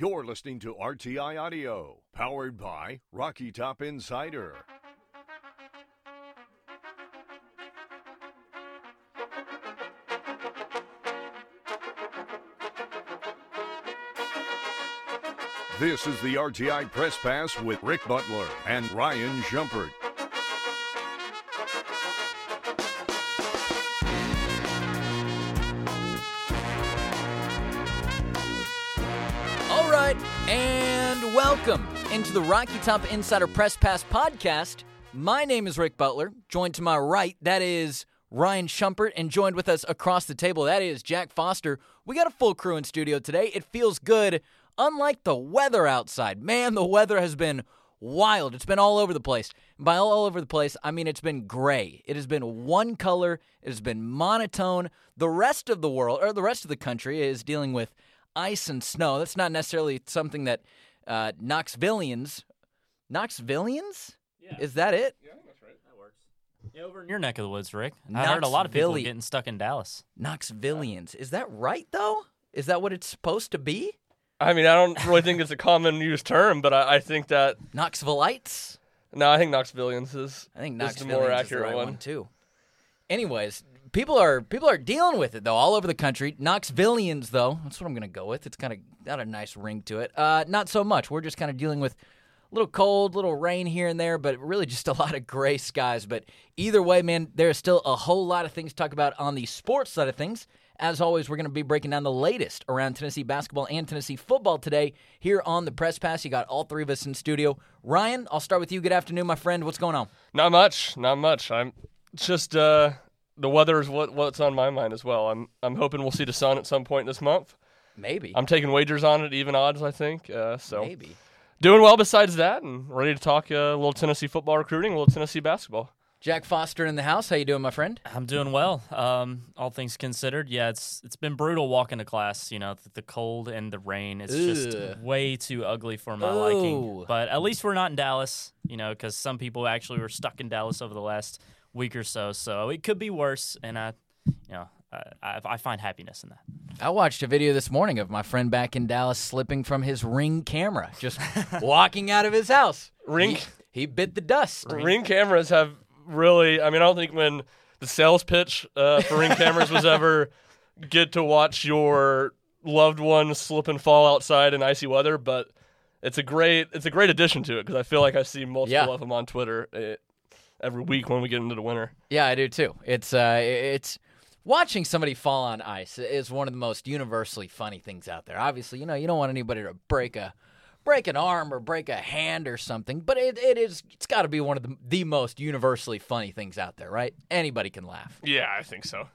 You're listening to RTI Audio, powered by Rocky Top Insider. This is the RTI Press Pass with Rick Butler and Ryan Shumpert. Welcome into the Rocky Top Insider Press Pass podcast. My name is Rick Butler. Joined to my right, that is Ryan Shumpert, and joined with us across the table, that is Jack Foster. We got a full crew in studio today. It feels good, unlike the weather outside. Man, the weather has been wild. It's been all over the place. By all over the place, I mean it's been gray. It has been one color. It has been monotone. The rest of the world, or the rest of the country, is dealing with ice and snow. That's not necessarily something that uh, Knoxvillians, Knoxvillians, Yeah. is that it? Yeah, that's right. That works. Yeah, over in your neck of the woods, Rick. I heard a lot of people getting stuck in Dallas. Knoxvillians, is that right though? Is that what it's supposed to be? I mean, I don't really think it's a common used term, but I, I think that Knoxvillites? no, I think Knoxvillians is I think is the more is the accurate right one. one too. Anyways, people are people are dealing with it though all over the country. Knoxvillians though, that's what I'm gonna go with. It's kind of got a nice ring to it. Uh, not so much. We're just kind of dealing with a little cold, little rain here and there, but really just a lot of gray skies. But either way, man, there's still a whole lot of things to talk about on the sports side of things. As always, we're going to be breaking down the latest around Tennessee basketball and Tennessee football today here on the Press Pass. You got all three of us in studio. Ryan, I'll start with you. Good afternoon, my friend. What's going on? Not much, not much. I'm just uh, the weather is what what's on my mind as well. I'm I'm hoping we'll see the sun at some point this month. Maybe. I'm taking wagers on it, even odds, I think. Uh, so Maybe. doing well besides that, and ready to talk uh, a little Tennessee football recruiting, a little Tennessee basketball. Jack Foster in the house. How you doing, my friend? I'm doing well. Um, all things considered, yeah, it's it's been brutal walking to class. You know, the, the cold and the rain. It's Ugh. just way too ugly for my Ooh. liking. But at least we're not in Dallas. You know, because some people actually were stuck in Dallas over the last week or so. So it could be worse. And I, you know, I, I, I find happiness in that. I watched a video this morning of my friend back in Dallas slipping from his ring camera, just walking out of his house. Ring He, he bit the dust. ring cameras have really. I mean, I don't think when the sales pitch uh, for ring cameras was ever get to watch your loved one slip and fall outside in icy weather, but it's a great it's a great addition to it because I feel like I see multiple Yeah. of them on Twitter uh, every week when we get into the winter. Yeah, I do too. It's uh, it's watching somebody fall on ice is one of the most universally funny things out there. Obviously, you know, you don't want anybody to break a break an arm or break a hand or something, but it, it is it's got to be one of the the most universally funny things out there, right? Anybody can laugh. Yeah, I think so.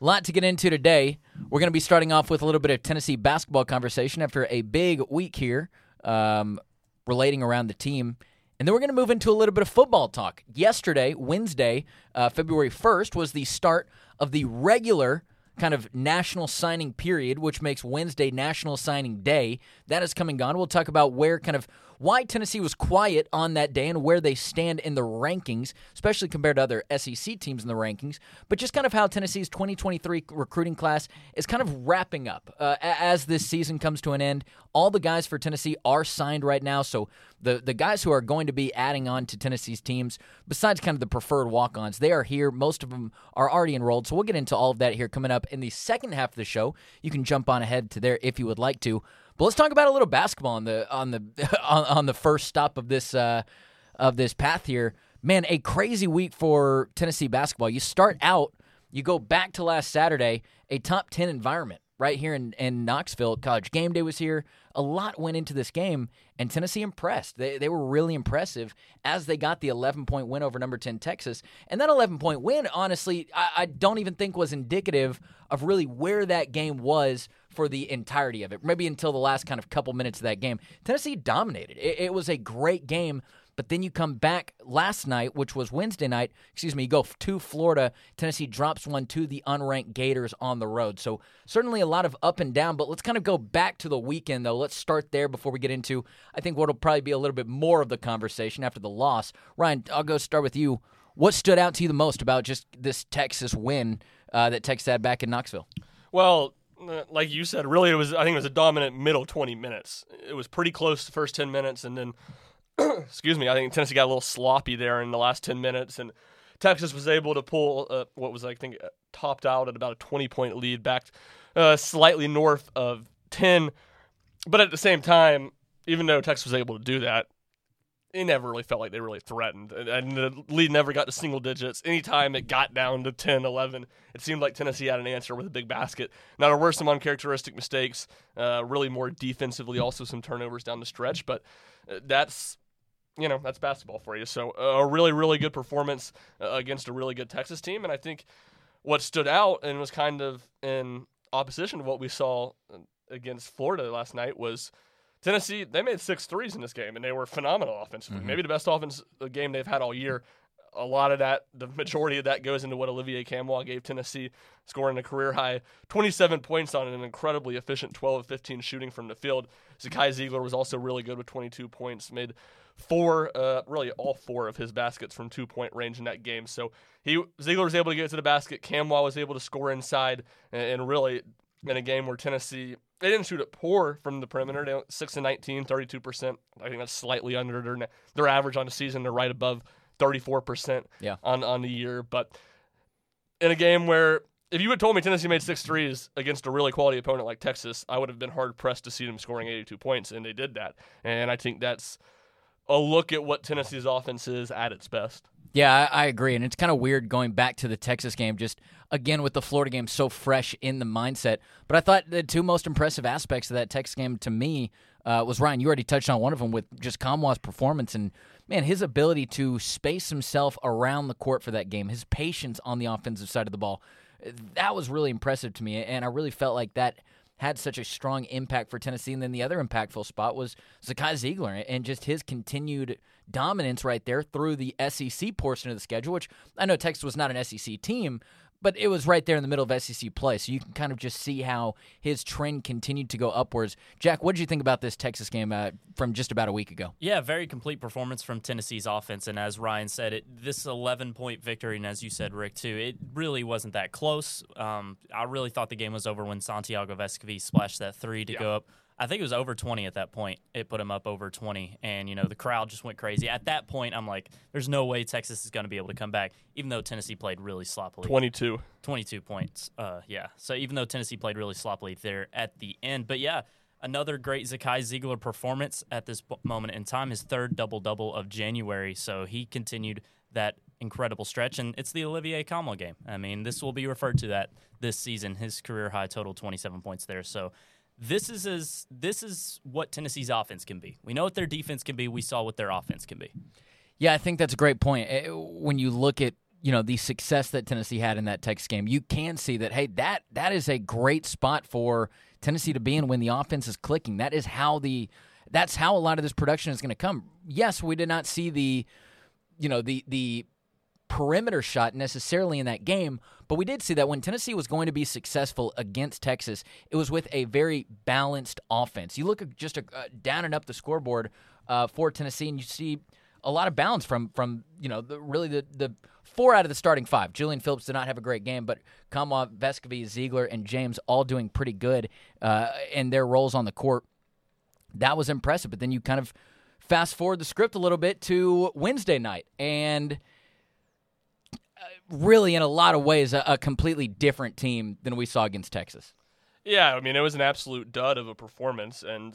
lot to get into today. We're going to be starting off with a little bit of Tennessee basketball conversation after a big week here, um, relating around the team. And then we're going to move into a little bit of football talk. Yesterday, Wednesday, uh, February 1st, was the start of the regular kind of national signing period, which makes Wednesday National Signing Day. That is coming on. We'll talk about where kind of why Tennessee was quiet on that day and where they stand in the rankings, especially compared to other SEC teams in the rankings, but just kind of how Tennessee's 2023 recruiting class is kind of wrapping up uh, as this season comes to an end. All the guys for Tennessee are signed right now, so the the guys who are going to be adding on to Tennessee's teams, besides kind of the preferred walk-ons, they are here. Most of them are already enrolled, so we'll get into all of that here coming up in the second half of the show. You can jump on ahead to there if you would like to. But let's talk about a little basketball on the on the on, on the first stop of this uh, of this path here. Man, a crazy week for Tennessee basketball. You start out, you go back to last Saturday, a top ten environment right here in, in Knoxville. College game day was here. A lot went into this game, and Tennessee impressed. They, they were really impressive as they got the 11 point win over number 10 Texas. And that 11 point win, honestly, I, I don't even think was indicative of really where that game was for the entirety of it. Maybe until the last kind of couple minutes of that game. Tennessee dominated. It, it was a great game. But then you come back last night, which was Wednesday night. Excuse me. You go to Florida. Tennessee drops one to the unranked Gators on the road. So certainly a lot of up and down. But let's kind of go back to the weekend though. Let's start there before we get into I think what'll probably be a little bit more of the conversation after the loss. Ryan, I'll go start with you. What stood out to you the most about just this Texas win uh, that Texas had back in Knoxville? Well, uh, like you said, really it was. I think it was a dominant middle 20 minutes. It was pretty close the first 10 minutes, and then, excuse me, I think Tennessee got a little sloppy there in the last 10 minutes, and Texas was able to pull uh, what was I think uh, topped out at about a 20 point lead, back uh, slightly north of 10. But at the same time, even though Texas was able to do that, it never really felt like they really threatened. And, and the lead never got to single digits. Anytime it got down to 10, 11, it seemed like Tennessee had an answer with a big basket. Now, there were some uncharacteristic mistakes, uh, really more defensively, also some turnovers down the stretch, but uh, that's. You know, that's basketball for you. So, a really, really good performance uh, against a really good Texas team. And I think what stood out and was kind of in opposition to what we saw uh, against Florida last night was Tennessee, they made six threes in this game, and they were phenomenal offensively. Maybe the best offense the game they've had all year. A lot of that, the majority of that goes into what Olivier Nkamhoua gave Tennessee, scoring a career high 27 points on an incredibly efficient 12 of 15 shooting from the field. Zakai Zeigler was also really good with 22 points, made four, uh, really all four of his baskets from two point range in that game. So he Zeigler was able to get to the basket. Nkamhoua was able to score inside, and, and really in a game where Tennessee they didn't shoot it poor from the perimeter. They went 6 and 19, 32%. I think that's slightly under their their average on the season. They're right above 34% on on the year, but in a game where if you had told me Tennessee made six threes against a really quality opponent like Texas, I would have been hard pressed to see them scoring 82 points, and they did that. And I think that's a look at what Tennessee's offense is at its best. Yeah, I, I agree, and it's kind of weird going back to the Texas game, just again with the Florida game so fresh in the mindset. But I thought the two most impressive aspects of that Texas game to me uh, was Ryan. You already touched on one of them with just Nkamhoua's performance and man, his ability to space himself around the court for that game, his patience on the offensive side of the ball. That was really impressive to me, and I really felt like that had such a strong impact for Tennessee. And then the other impactful spot was Zakai Zeigler and just his continued dominance right there through the SEC portion of the schedule, which I know Texas was not an SEC team, but it was right there in the middle of SEC play. So you can kind of just see how his trend continued to go upwards. Jack, what did you think about this Texas game uh, from just about a week ago? Yeah, very complete performance from Tennessee's offense, and as Ryan said, it this 11 point victory, and as you said, Rick too, it really wasn't that close. Um, I really thought the game was over when Santiago Vescovi splashed that three to Yeah. go up. I think it was over 20 at that point. It put him up over 20, and you know the crowd just went crazy. At that point, I'm like, "There's no way Texas is going to be able to come back," even though Tennessee played really sloppily. 22. 22 points. Uh, yeah. So even though Tennessee played really sloppily there at the end, but yeah, another great Zakai Zeigler performance at this moment in time. His third double double of January. So he continued that incredible stretch, and it's the Olivier Nkamhoua game. I mean, this will be referred to that this season. His career high total 27 points there. So. This is as this is what Tennessee's offense can be. We know what their defense can be. We saw what their offense can be. Yeah, I think that's a great point. Eh, When you look at you know the success that Tennessee had in that Texas game, you can see that hey, that that is a great spot for Tennessee to be in when the offense is clicking. That is how the that's how a lot of this production is going to come. Yes, we did not see the you know the the perimeter shot necessarily in that game, but we did see that when Tennessee was going to be successful against Texas, it was with a very balanced offense. You look just a, uh, down and up the scoreboard uh, for Tennessee, and you see a lot of balance from from you know the, really the the four out of the starting five. Julian Phillips did not have a great game, but Nkamhoua, Vescovi, Zeigler, and James all doing pretty good uh, in their roles on the court. That was impressive. But then you kind of fast forward the script a little bit to Wednesday night, and really, in a lot of ways, a, a completely different team than we saw against Texas. Yeah, I mean, it was an absolute dud of a performance. And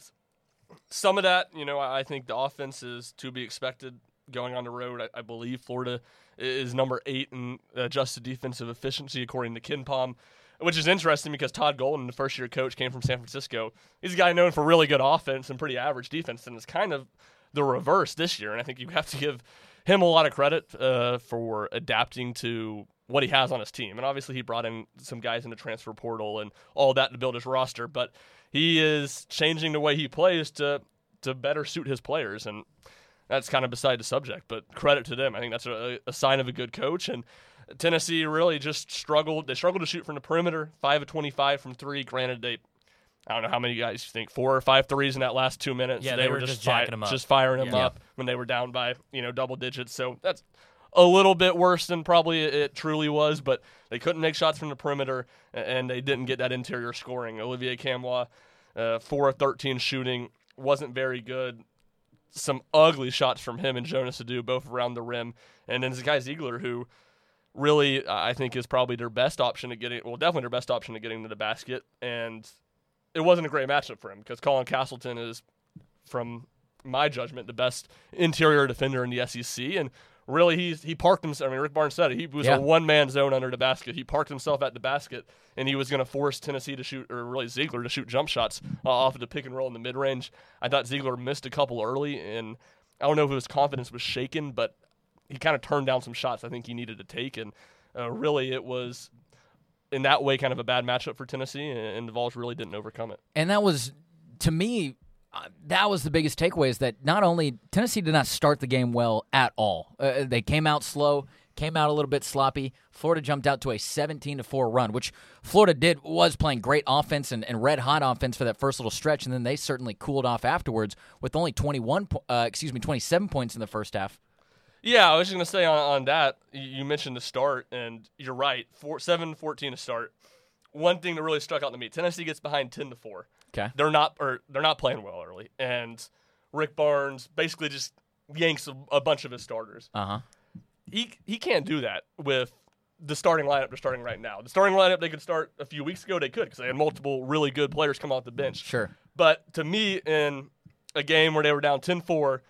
some of that, you know, I think the offense is to be expected going on the road. I, I believe Florida is number eight in adjusted defensive efficiency, according to KenPom, which is interesting because Todd Golden, the first year coach, came from San Francisco. He's a guy known for really good offense and pretty average defense, and it's kind of the reverse this year. And I think you have to give him a lot of credit uh, for adapting to what he has on his team. And obviously, he brought in some guys in the transfer portal and all that to build his roster. But he is changing the way he plays to to better suit his players, and that's kind of beside the subject. But credit to them. I think that's a, a sign of a good coach. And Tennessee really just struggled. They struggled to shoot from the perimeter, five of twenty-five from three. Granted, they. I don't know how many guys you think four or five threes in that last two minutes. Yeah, they were just fi- jacking 'em up. just firing them Yeah. up when they were down by you know double digits. So that's a little bit worse than probably it truly was, but they couldn't make shots from the perimeter and they didn't get that interior scoring. Olivier Nkamhoua, uh, 4 of 13 shooting, wasn't very good. Some ugly shots from him and Jonas Aidoo, both around the rim. And then Zakai Zeigler who really I think is probably their best option at getting, well, definitely their best option to getting to the basket. And it wasn't a great matchup for him because Colin Castleton is, from my judgment, the best interior defender in the SEC. And really, he's he parked himself. I mean, Rick Barnes said it. He was Yeah. a one man zone under the basket. He parked himself at the basket, and he was going to force Tennessee to shoot, or really Zeigler to shoot jump shots uh, off of the pick and roll in the mid range. I thought Zeigler missed a couple early, and I don't know if his confidence was shaken, but he kind of turned down some shots I think he needed to take, and uh, really it was in that way kind of a bad matchup for Tennessee, and, the Vols really didn't overcome it. And that was, to me, uh, that was the biggest takeaway is that not only Tennessee did not start the game well at all. Uh, they came out slow, came out a little bit sloppy. Florida jumped out to a 17 to 4 run, which Florida did was playing great offense and, and red hot offense for that first little stretch, and then they certainly cooled off afterwards with only 21, uh, excuse me, 27 points in the first half. Yeah, I was just gonna say on, on that. You mentioned the start, and you're right. Four, seven, 14 to start. One thing that really struck out to me: Tennessee gets behind ten to four. Okay. They're not, or they're not playing well early, and Rick Barnes basically just yanks a, a bunch of his starters. Uh huh. He he can't do that with the starting lineup they're starting right now. The starting lineup they could start a few weeks ago. They could because they had multiple really good players come off the bench. Sure. But to me, in a game where they were down 10 4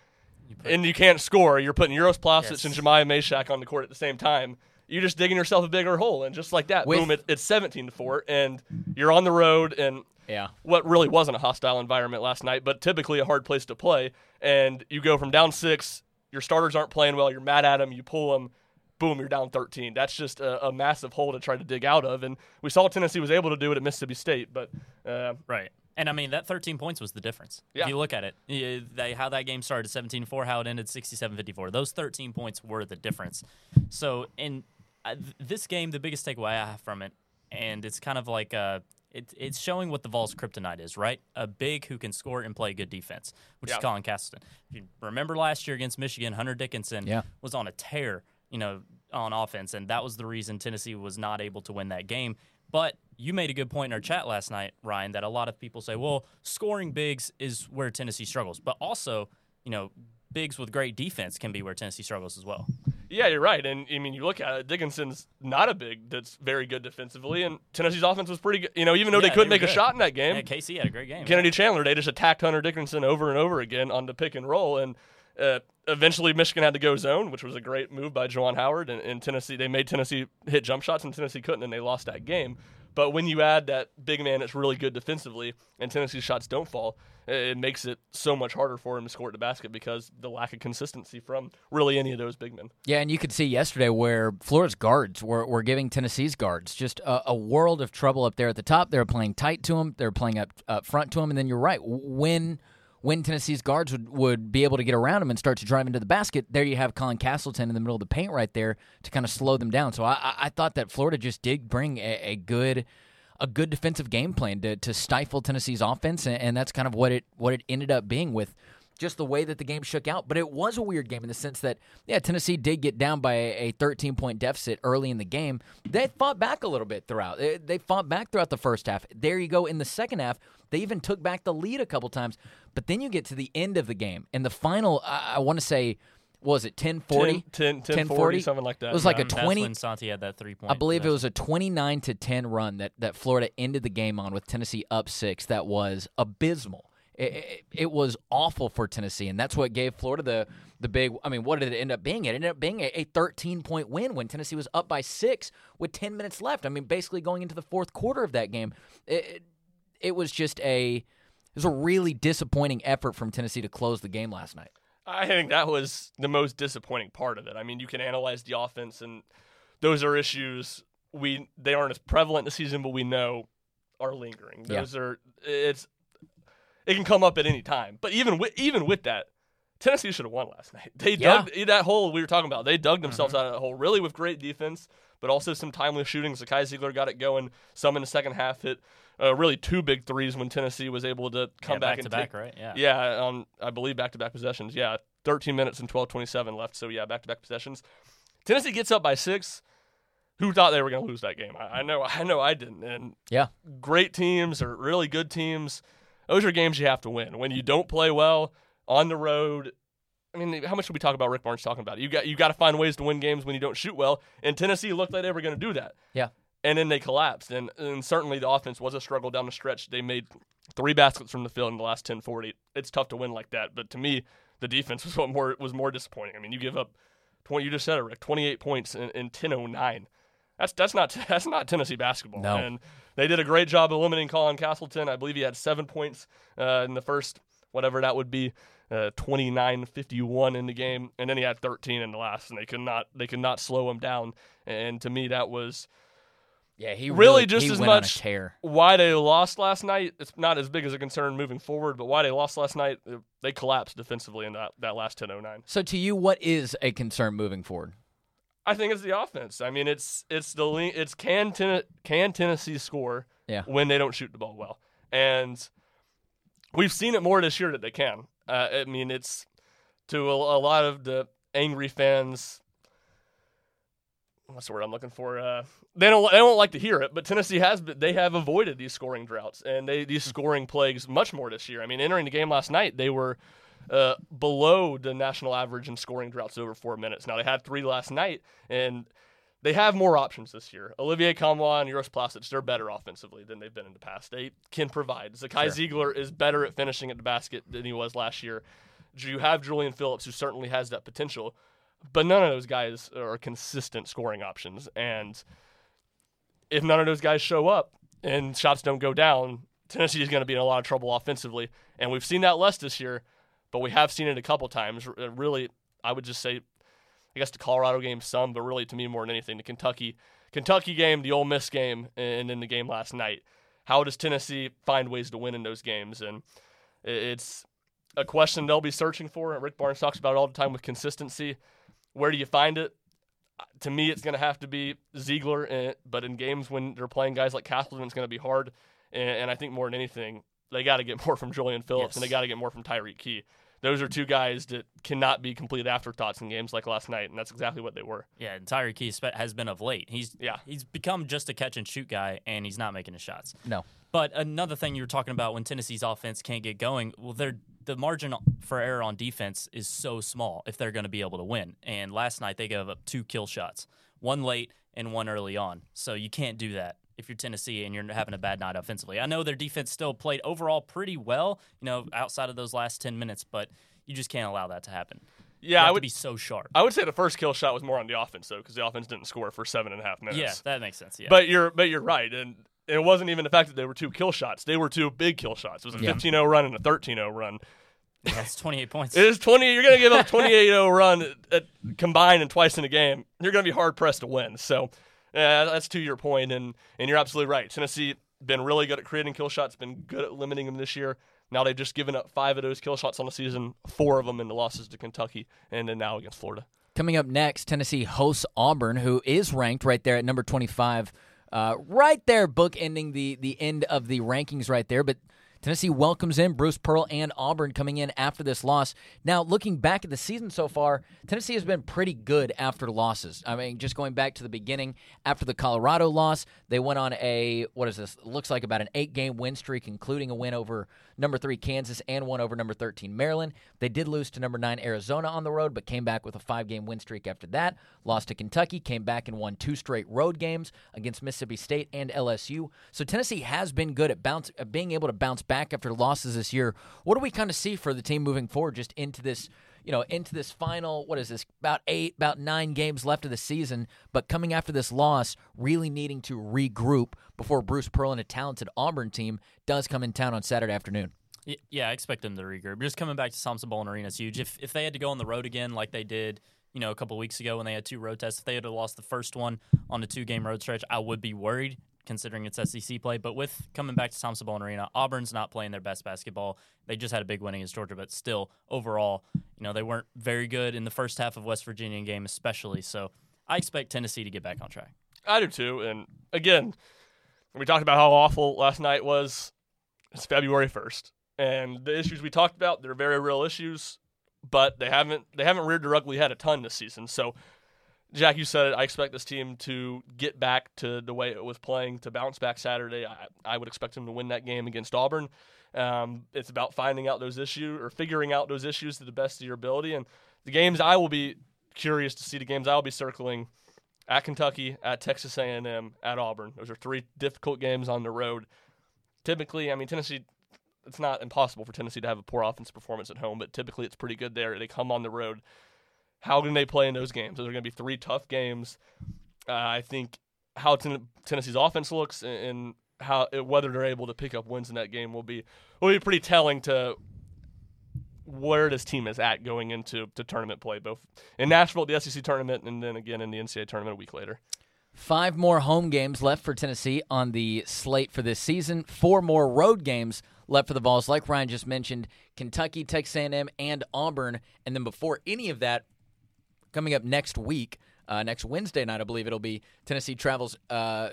and you can't score, you're putting Uros Plavsic Yes. and Jahmai Mashack on the court at the same time. You're just digging yourself a bigger hole. And just like that, With- boom, it, it's 17 to 4. And you're on the road. And Yeah. what really wasn't a hostile environment last night, but typically a hard place to play. And you go from down six, your starters aren't playing well, you're mad at them, you pull them, boom, you're down 13. That's just a, a massive hole to try to dig out of. And we saw Tennessee was able to do it at Mississippi State, but uh, Right. And I mean, that 13 points was the difference. Yeah. If you look at it, yeah, they, how that game started 17 4, how it ended 67 54. Those 13 points were the difference. So, in uh, th- this game, the biggest takeaway I have from it, and it's kind of like uh, it, it's showing what the Vols' kryptonite is, right? A big who can score and play good defense, which Yeah. is Colin Castleton. If you remember last year against Michigan, Hunter Dickinson Yeah. was on a tear, you know, on offense, and that was the reason Tennessee was not able to win that game. But you made a good point in our chat last night, Ryan, that a lot of people say, well, scoring bigs is where Tennessee struggles. But also, you know, bigs with great defense can be where Tennessee struggles as well. Yeah, you're right. And I mean, you look at it, Dickinson's not a big that's very good defensively, and Tennessee's offense was pretty good. You know, even though Yeah, they couldn't they make a shot in that game, Yeah, KC had a great game. Kennedy Chandler, they just attacked Hunter Dickinson over and over again on the pick and roll. And uh, eventually, Michigan had to go zone, which was a great move by Juwan Howard. And, and Tennessee, they made Tennessee hit jump shots, and Tennessee couldn't, and they lost that game. But when you add that big man that's really good defensively, and Tennessee's shots don't fall, it, makes it so much harder for him to score at the basket because the lack of consistency from really any of those big men. Yeah, and you could see yesterday where Florida's guards were, were giving Tennessee's guards just a, a world of trouble up there at the top. They were playing tight to them. They were playing up, up front to them. And then you're right. When when Tennessee's guards would, would be able to get around them and start to drive into the basket, there you have Colin Castleton in the middle of the paint right there to kind of slow them down. So I, I- I thought that Florida just did bring a, a good a good defensive game plan to, to stifle Tennessee's offense, and, and that's kind of what it what it ended up being with just the way that the game shook out. But it was a weird game in the sense that, yeah, Tennessee did get down by a 13 point deficit early in the game. They fought back a little bit throughout. They, they fought back throughout the first half. There you go. In the second half, they even took back the lead a couple times. But then you get to the end of the game, and the final, I, I want to say, what was it 10 40? 10, 10, 40, something like that. It was like a Um, that's 20 when Santi had that three point. I believe it was a 29 to 10 run that, that Florida ended the game on with Tennessee up six. That was abysmal. It, it, it was awful for Tennessee, and that's what gave Florida the the big. I mean, what did it end up being? It ended up being a, a 13 point win when Tennessee was up by six with 10 minutes left. I mean, basically going into the fourth quarter of that game, it, it, was just a it was a really disappointing effort from Tennessee to close the game last night. I think that was the most disappointing part of it. I mean, you can analyze the offense, and those are issues we they aren't as prevalent this season, but we know are lingering. Yeah. Those are it's it can come up at any time. But even with even with that, Tennessee should have won last night. They Yeah. dug that hole we were talking about. They dug themselves Mm-hmm. out of that hole really with great defense, but also some timely shooting. Zakai Zeigler got it going. Some in the second half hit uh, really two big threes when Tennessee was able to come yeah, back, back and to take, back, right? Yeah. yeah, on I believe back to back possessions. Yeah, 13 minutes and 12:27 left. So yeah, back to back possessions. Tennessee gets up by six. Who thought they were going to lose that game? I, I know, I know, I didn't. And Yeah. great teams or really good teams, those are games you have to win. When you don't play well on the road, I mean, how much did we talk about Rick Barnes talking about it? You got you got to find ways to win games when you don't shoot well. And Tennessee looked like they were going to do that. Yeah. And then they collapsed. And, and certainly the offense was a struggle down the stretch. They made three baskets from the field in the last 10 40. It's tough to win like that. But to me, the defense was what more was more disappointing. I mean, you give up 20, you just said it, Rick, 28 points in, in 10.09. That's that's not that's not Tennessee basketball. No. And they did a great job of limiting Colin Castleton. I believe he had seven points uh, in the first, whatever that would be, uh, 29-51 in the game, and then he had 13 in the last, and they could not they could not slow him down. And to me, that was Yeah, he Really really, just he as went on a much- tear. why they lost last night. It's not as big as a concern moving forward, but why they lost last night, they collapsed defensively in that that last 10-09. So to you, what is a concern moving forward? I think it's the offense. I mean, it's it's the le- it's can ten- can Tennessee score Yeah. when they don't shoot the ball well, and we've seen it more this year that they can. Uh, I mean, it's to a, a lot of the angry fans. What's the word I'm looking for? Uh, they don't they don't like to hear it, but Tennessee has they have avoided these scoring droughts and they these scoring plagues much more this year. I mean, entering the game last night, they were uh, below the national average in scoring droughts over four minutes. Now they had three last night, and they have more options this year. Olivier Nkamhoua and Uros Plavsic, they're better offensively than they've been in the past. They can provide. Zakai Zeigler is better at finishing at the basket than he was last year. You have Julian Phillips, who certainly has that potential, but none of those guys are consistent scoring options. And if none of those guys show up and shots don't go down, Tennessee is going to be in a lot of trouble offensively. And we've seen that less this year, but we have seen it a couple times. Uh, really, I would just say, I guess the Colorado game some, but really to me more than anything, the Kentucky Kentucky game, the Ole Miss game, and then the game last night. How does Tennessee find ways to win in those games? And it's a question they'll be searching for. And Rick Barnes talks about it all the time with consistency. Where do you find it? to me, it's going to have to be Zeigler. Eh, but in games when they're playing guys like Castleton, it's going to be hard. And, and I think more than anything, they got to get more from Julian Phillips and they got to get more from Tyreke Key. Those are two guys that cannot be complete afterthoughts in games like last night, and that's exactly what they were. Yeah, and Tyreke Key has been of late. He's Yeah. he's become just a catch and shoot guy, and he's not making his shots. No. But another thing you were talking about when Tennessee's offense can't get going, well, they're, the margin for error on defense is so small if they're going to be able to win. And last night they gave up two kill shots, one late and one early on. So you can't do that if you're Tennessee and you're having a bad night offensively. I know their defense still played overall pretty well, you know, outside of those last 10 minutes, but you just can't allow that to happen. Yeah, I would be so sharp. I would say the first kill shot was more on the offense though, because the offense didn't score for seven and a half minutes. yeah, that makes sense. Yeah. But you're but you're right, and it wasn't even the fact that they were two kill shots; they were two big kill shots. It was a Yeah. 15-0 run and a 13-0 run. that's 28 points. It is 20. You're going to give up 28-0 run at, at, combined and twice in a game. You're going to be hard pressed to win. So uh, that's to your point, and and you're absolutely right. Tennessee been really good at creating kill shots, been good at limiting them this year. Now they've just given up five of those kill shots on the season, four of them in the losses to Kentucky, and then now against Florida. Coming up next, Tennessee hosts Auburn, who is ranked right there at number 25, uh, right there, bookending the, the end of the rankings right there. But Tennessee welcomes in Bruce Pearl and Auburn coming in after this loss. Now, looking back at the season so far, Tennessee has been pretty good after losses. I mean, just going back to the beginning, after the Colorado loss, they went on a, what is this? Looks like about an eight game win streak, including a win over number three Kansas and one over number 13 Maryland. They did lose to number nine Arizona on the road, but came back with a five game win streak after that. Lost to Kentucky, came back and won two straight road games against Mississippi State and LSU. So Tennessee has been good at bounce, at being able to bounce back after losses this year. What do we kind of see for the team moving forward, just into this? You know, into this final, what is this? About eight, about nine games left of the season, but coming after this loss, really needing to regroup before Bruce Pearl and a talented Auburn team does come in town on Saturday afternoon. Yeah, I expect them to regroup. Just coming back to Thompson-Boling Arena is huge. If if they had to go on the road again like they did, you know, a couple weeks ago when they had two road tests, if they had lost the first one on a two game road stretch, I would be worried considering it's SEC play. But with coming back to Thompson-Boling Arena, Auburn's not playing their best basketball. They just had a big win against Georgia, but still, overall, you know, they weren't very good in the first half of West Virginia game, especially. So I expect Tennessee to get back on track. I do too. And again, we talked about how awful last night was. It's February first, and the issues we talked about they're very real issues, but they haven't they haven't reared their ugly head a ton this season. So Jack, you said it. I expect this team to get back to the way it was playing, to bounce back Saturday. I, I would expect them to win that game against Auburn. Um, it's about finding out those issues or figuring out those issues to the best of your ability. And the games I will be curious to see the games I will be circling at Kentucky, at Texas A&M, at Auburn. Those are three difficult games on the road. Typically, I mean Tennessee. It's not impossible for Tennessee to have a poor offense performance at home, but typically it's pretty good there. They come on the road. How can they play in those games? Those are going to be three tough games. Uh, I think how ten- Tennessee's offense looks and how whether they're able to pick up wins in that game will be will be pretty telling to where this team is at going into to tournament play, both in Nashville, at the SEC tournament, and then again in the NCAA tournament a week later. Five more home games left for Tennessee on the slate for this season. Four more road games left for the Vols, like Ryan just mentioned, Kentucky, Texas A&M, and Auburn. And then before any of that, coming up next week, uh, next Wednesday night, I believe it'll be Tennessee travels uh,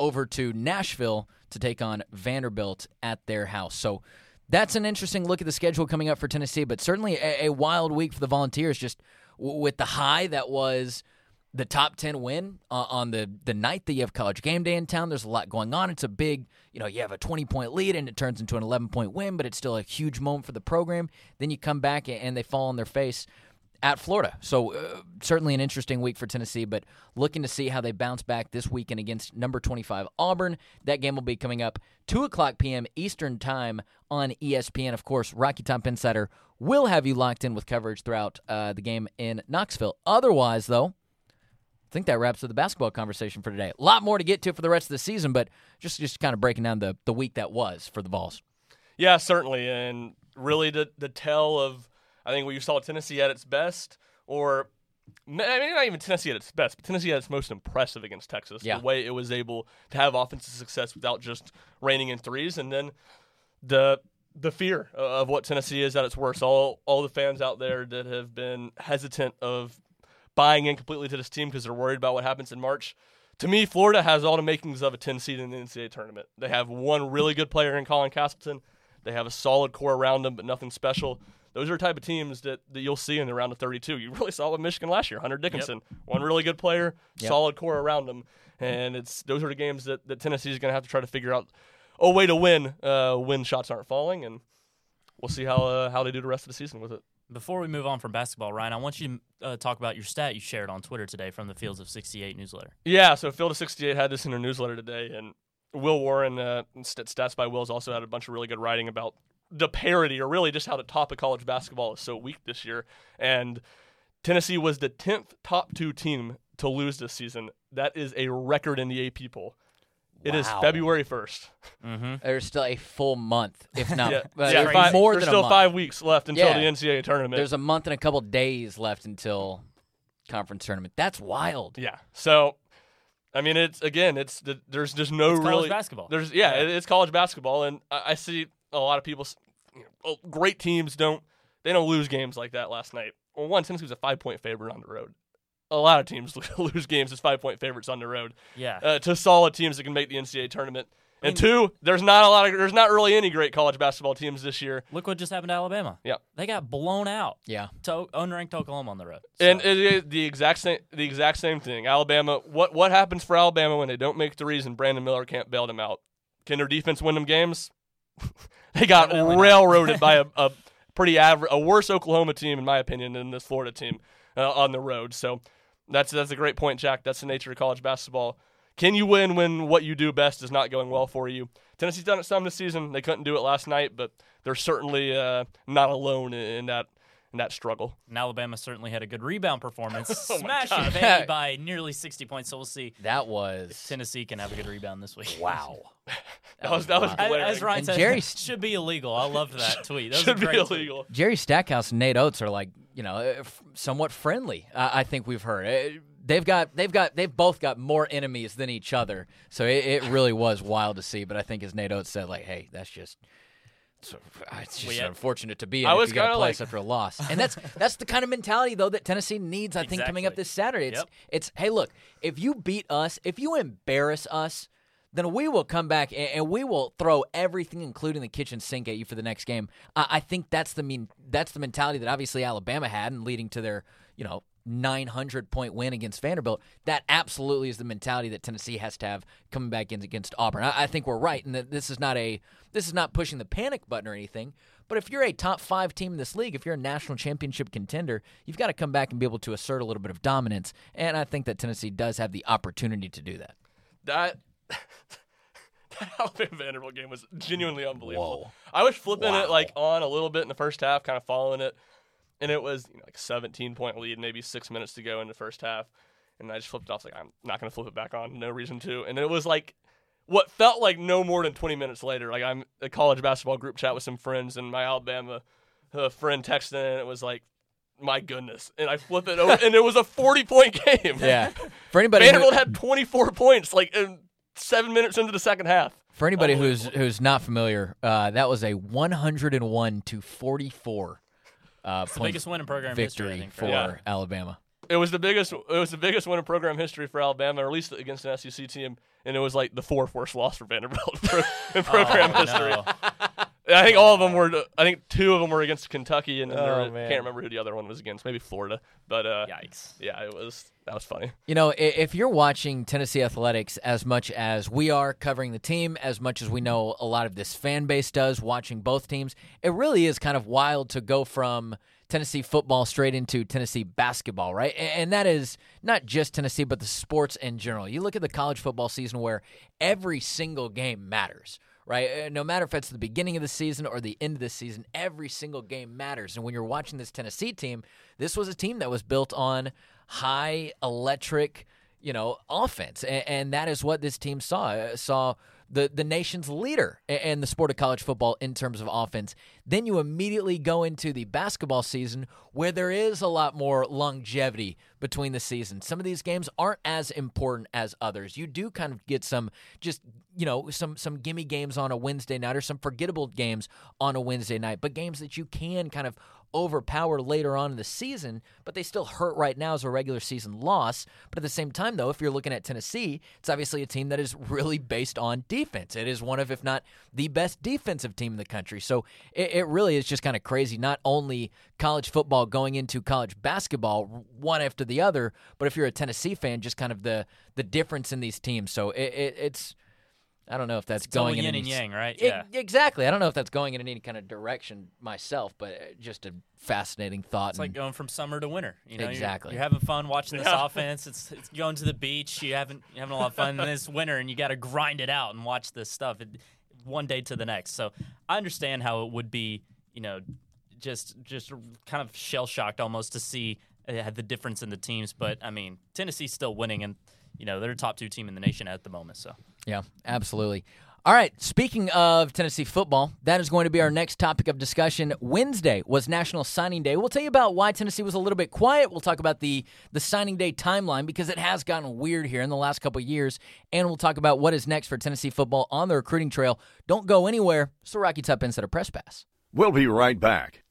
over to Nashville to take on Vanderbilt at their house. So that's an interesting look at the schedule coming up for Tennessee, but certainly a, a wild week for the Volunteers. Just w- with the high that was the top 10 win uh, on the, the night that you have college game day in town. There's a lot going on. It's a big, you know, you have a 20 point lead and it turns into an 11 point win, but it's still a huge moment for the program. Then you come back and they fall on their face at Florida. So uh, certainly an interesting week for Tennessee, but looking to see how they bounce back this weekend against number 25 Auburn. That game will be coming up 2 o'clock p.m. Eastern Time on ESPN. Of course, Rocky Top Insider will have you locked in with coverage throughout uh, the game in Knoxville. Otherwise, though, I think that wraps up the basketball conversation for today. A lot more to get to for the rest of the season, but just just kind of breaking down the, the week that was for the Vols. Yeah, certainly, and really the the tell of I think we saw Tennessee at its best, or maybe not even Tennessee at its best, but Tennessee at its most impressive against Texas. Yeah. The way it was able to have offensive success without just raining in threes, and then the the fear of what Tennessee is at its worst. All all the fans out there that have been hesitant of buying in completely to this team because they're worried about what happens in March. To me, Florida has all the makings of a 10 seed in the NCAA tournament. They have one really good player in Colin Castleton. They have a solid core around them, but nothing special. Those are the type of teams that, that you'll see in the round of 32. You really saw it with Michigan last year. Hunter Dickinson, one really good player, Yep. solid core around them, and it's those are the games that, that Tennessee is going to have to try to figure out a way to win uh, when shots aren't falling, and we'll see how uh, how they do the rest of the season with it. Before we move on from basketball, Ryan, I want you to uh, talk about your stat you shared on Twitter today from the Fields of 68 newsletter. Yeah, so Field of 68 had this in their newsletter today, and Will Warren, uh, Stats by Will's also had a bunch of really good writing about the parity, or really just how the top of college basketball is so weak this year. And Tennessee was the 10th top two team to lose this season. That is a record in the AP poll. It is Wow. February 1st. Mm-hmm. There's still a full month, if not yeah, uh, yeah, five- more there's than still a month. five weeks left until Yeah. the NCAA tournament. There's a month and a couple days left until conference tournament. That's wild. Yeah. So, I mean, it's again, it's the, there's just no It's college really basketball. There's yeah, Yeah. it- it's college basketball, and I, I see a lot of people. You know, oh, great teams don't they don't lose games like that last night. Well, one Tennessee was a five point favorite on the road. A lot of teams lose games as five point favorites on the road Yeah. uh, to solid teams that can make the NCAA tournament. And two, there's not a lot of there's not really any great college basketball teams this year. Look what just happened to Alabama. Yeah. They got blown out Yeah. to unranked Oklahoma on the road. And So- it is the exact same the exact same thing. Alabama. What what happens for Alabama when they don't make threes and Brandon Miller can't bail them out? Can their defense win them games? they got Definitely railroaded by a, a pretty average, a worse Oklahoma team in my opinion than this Florida team uh, on the road. So that's that's a great point, Jack. That's the nature of college basketball. Can you win when what you do best is not going well for you? Tennessee's done it some this season. They couldn't do it last night, but they're certainly uh, not alone in, in that in that struggle. and Alabama certainly had a good rebound performance, Oh smashing God. Vandy by nearly 60 points. So we'll see That if was Tennessee can have a good rebound this week. wow. That was that was. As, glaring. as Ryan And said, Jerry- should be illegal. I loved that tweet. That was a should be great tweet. illegal. Jerry Stackhouse and Nate Oats are like you know uh, f- somewhat friendly. Uh, I think we've heard Uh, they've got they've got they've both got more enemies than each other. So it, it really was wild to see. But I think as Nate Oats said, like, hey, that's just. It's, uh, it's just Well, yeah. unfortunate to be in I was you got to kinda like- after a loss, and that's that's the kind of mentality though that Tennessee needs. I think coming up this Saturday, it's Yep. it's hey, look, if you beat us, if you embarrass us, then we will come back and, and we will throw everything, including the kitchen sink, at you for the next game. I, I think that's the mean that's the mentality that obviously Alabama had, and leading to their you know 900 point win against Vanderbilt. That absolutely is the mentality that Tennessee has to have coming back in against Auburn. I, I think we're right, and that this is not a this is not pushing the panic button or anything. But if you're a top five team in this league, if you're a national championship contender, you've got to come back and be able to assert a little bit of dominance. And I think that Tennessee does have the opportunity to do that. That that Alabama Vanderbilt game was genuinely unbelievable. Whoa. I was flipping Wow. it like on a little bit in the first half, kind of following it, and it was you know, like 17 point lead, maybe six minutes to go in the first half, and I just flipped it off like I'm not gonna flip it back on, no reason to, and it was like what felt like no more than 20 minutes later. Like I'm a college basketball group chat with some friends, and my Alabama uh, friend texted in, and it was like. My goodness! And I flip it over, and it was a forty-point game. Yeah. For anybody who, Vanderbilt had 24 points like in seven minutes into the second half. for anybody who's who's not familiar, uh, that was a 101 to 44 uh, the biggest win in program history, victory think, for right? Yeah. Alabama. It was the biggest. It was the biggest win in program history for Alabama, or at least against an SEC team, and it was like the fourth worst loss for Vanderbilt in in program Oh, history. no. I think all of them were. I think two of them were against Kentucky, and then there Oh, were- man. can't remember who the other one was against. Maybe Florida, but uh, Yikes. yeah, it was that was funny. You know, i- if you're watching Tennessee athletics as much as we are covering the team, as much as we know a lot of this fan base does watching both teams, it really is kind of wild to go from Tennessee football straight into Tennessee basketball, right? A- And that is not just Tennessee, but the sports in general. You look at the college football season where every single game matters. Right, Uh, no matter if it's the beginning of the season or the end of the season, every single game matters. And when you're watching this Tennessee team, this was a team that was built on high electric, you know, offense, and, and that is what this team saw. Uh, Saw the the nation's leader in the sport of college football in terms of offense. Then you immediately go into the basketball season where there is a lot more longevity between the seasons. Some of these games aren't as important as others. You do kind of get some just you know some some gimme games on a Wednesday night or some forgettable games on a Wednesday night, but games that you can kind of overpower later on in the season, but they still hurt right now as a regular season loss. But at the same time, though, if you're looking at Tennessee, it's obviously a team that is really based on defense. It is one of, if not the best defensive team in the country. So it, it really is just kind of crazy. Not only college football going into college basketball, one after the other, but if you're a Tennessee fan, just kind of the the difference in these teams. So it, it, it's. I don't know if that's It's all going in yin any and yang, right? E- Yeah. exactly. I don't know if that's going in any kind of direction myself, but uh, just a fascinating thought. It's like going from summer to winter. You know, You're- Exactly. You're, having fun watching this Yeah. offense. It's it's going to the beach. You haven't you're having a lot of fun. this winter, and you got to grind it out and watch this stuff it, one day to the next. So I understand how it would be. You know, just just kind of shell shocked almost to see uh, the difference in the teams. But I mean, Tennessee's still winning, and you know they're a top two team in the nation at the moment. So Yeah, absolutely. All right, speaking of Tennessee football, that is going to be our next topic of discussion. Wednesday was National Signing Day. We'll tell you about why Tennessee was a little bit quiet. We'll talk about the the signing day timeline because it has gotten weird here in the last couple of years, and we'll talk about what is next for Tennessee football on the recruiting trail. Don't go anywhere. It's the Rocky Top Insider Press Pass. We'll be right back.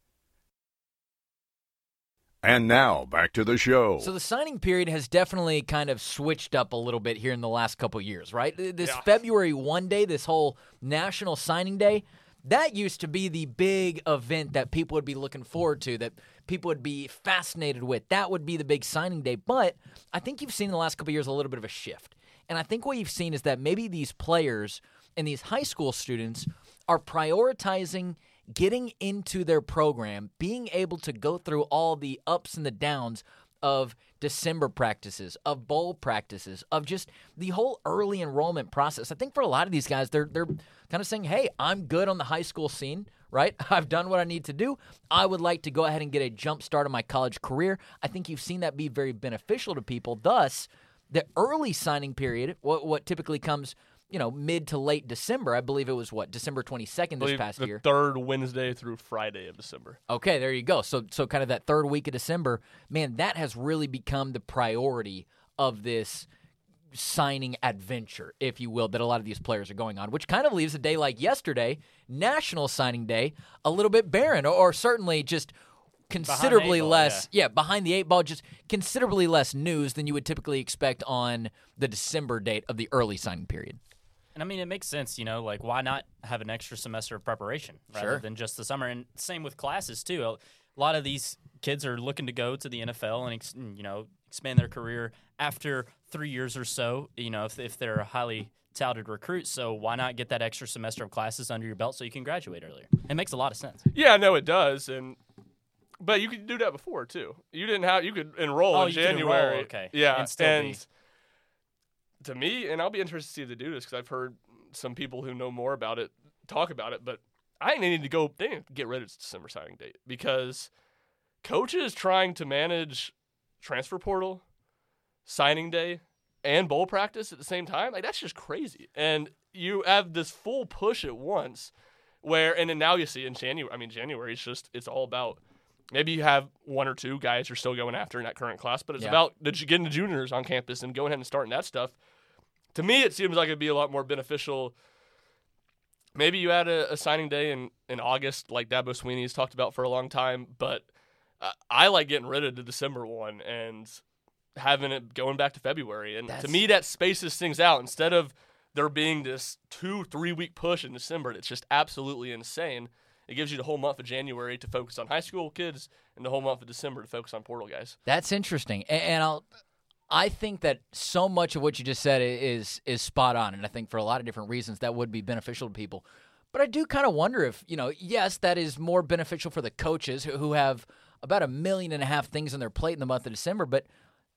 And now, back to the show. So the signing period has definitely kind of switched up a little bit here in the last couple years, right? This Yeah. February 1 day, this whole National Signing Day, that used to be the big event that people would be looking forward to, that people would be fascinated with. That would be the big signing day. But I think you've seen in the last couple years a little bit of a shift. And I think what you've seen is that maybe these players and these high school students are prioritizing getting into their program, being able to go through all the ups and the downs of December practices, of bowl practices, of just the whole early enrollment process. I think for a lot of these guys, they're they're kind of saying, "Hey, I'm good on the high school scene, right? I've done what I need to do. I would like to go ahead and get a jump start on my college career." I think you've seen that be very beneficial to people. Thus, the early signing period, what what typically comes, you know, mid to late December. I believe it was what December 22nd this past the year. third Wednesday through Friday of December. Okay, there you go. So so kind of that third week of December, man, that has really become the priority of this signing adventure, if you will, that a lot of these players are going on, which kind of leaves a day like yesterday, National Signing Day, a little bit barren, or, or certainly just considerably ball, less yeah. behind the eight ball just considerably less news than you would typically expect on the december date of the early signing period And I mean, it makes sense, you know, like why not have an extra semester of preparation rather Sure. than just the summer? And same with classes too. A lot of these kids are looking to go to the NFL and you know expand their career after three years or so. You know, if if they're a highly touted recruit, so why not get that extra semester of classes under your belt so you can graduate earlier? It makes a lot of sense. Yeah, no, it does, and but you could do that before too. You didn't have you could enroll Oh, in could enroll, January. okay, Yeah, and be- to me, and I'll be interested to see if they do this because I've heard some people who know more about it talk about it, but I think they need to go. They need to get rid of this December signing date because coaches trying to manage transfer portal, signing day, and bowl practice at the same time, like that's just crazy. And you have this full push at once, where and then now you see in January. I mean, January is just it's all about. Maybe you have one or two guys you're still going after in that current class, but it's Yeah. about the, getting the juniors on campus and going ahead and starting that stuff. To me, it seems like it'd be a lot more beneficial. Maybe you had a, a signing day in, in August, like Dabo Swinney's talked about for a long time, but uh, I like getting rid of the December one and having it going back to February. And to me, that spaces things out instead of there being this two, three week push in December that's just absolutely insane. It gives you the whole month of January to focus on high school kids and the whole month of December to focus on portal guys. That's interesting, and, I'll. I think that so much of what you just said is is spot on, and I think for a lot of different reasons that would be beneficial to people. But I do kind of wonder if you know, yes, that is more beneficial for the coaches who, who have about a million and a half things on their plate in the month of December, but.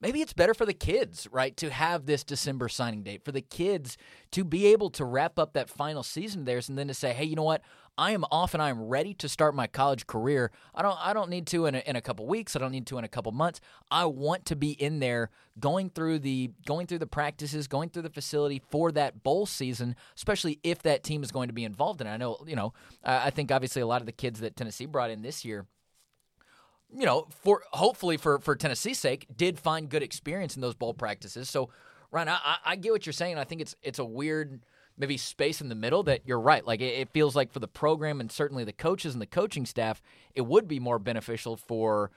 Maybe it's better for the kids, right, to have this December signing date, for the kids to be able to wrap up that final season of theirs and then to say, hey, you know what? I am off and I am ready to start my college career. I don't I don't need to in a, in a couple weeks. I don't need to in a couple months. I want to be in there going through the going through the practices, going through the facility for that bowl season, especially if that team is going to be involved in it. I know, you know, I think obviously a lot of the kids that Tennessee brought in this year you know, for hopefully for for Tennessee's sake, did find good experience in those bowl practices. So, Ryan, I- I get what you're saying. I think it's it's a weird maybe space in the middle that you're right. Like it, it feels like for the program and certainly the coaches and the coaching staff, it would be more beneficial for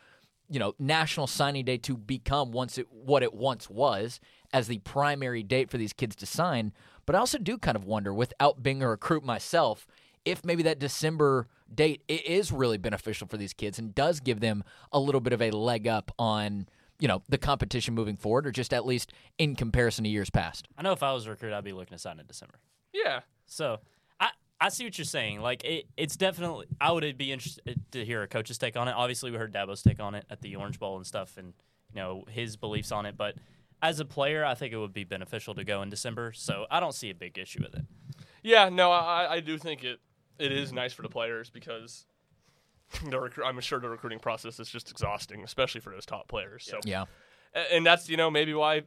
you know National Signing Day to become once it what it once was as the primary date for these kids to sign. But I also do kind of wonder, without being a recruit myself, if maybe that December date i- is really beneficial for these kids and does give them a little bit of a leg up on you know the competition moving forward, or just at least in comparison to years past. I know if I was a recruit, I'd be looking to sign in December. Yeah. So I I see what you're saying. Like it, it's definitely I would be interested to hear a coach's take on it. Obviously, we heard Dabo's take on it at the Orange Bowl and stuff, and you know his beliefs on it. But as a player, I think it would be beneficial to go in December. So I don't see a big issue with it. Yeah, no, I, I do think it it is nice for the players because the I'm sure the recruiting process is just exhausting, especially for those top players. So, Yeah. And that's you know maybe why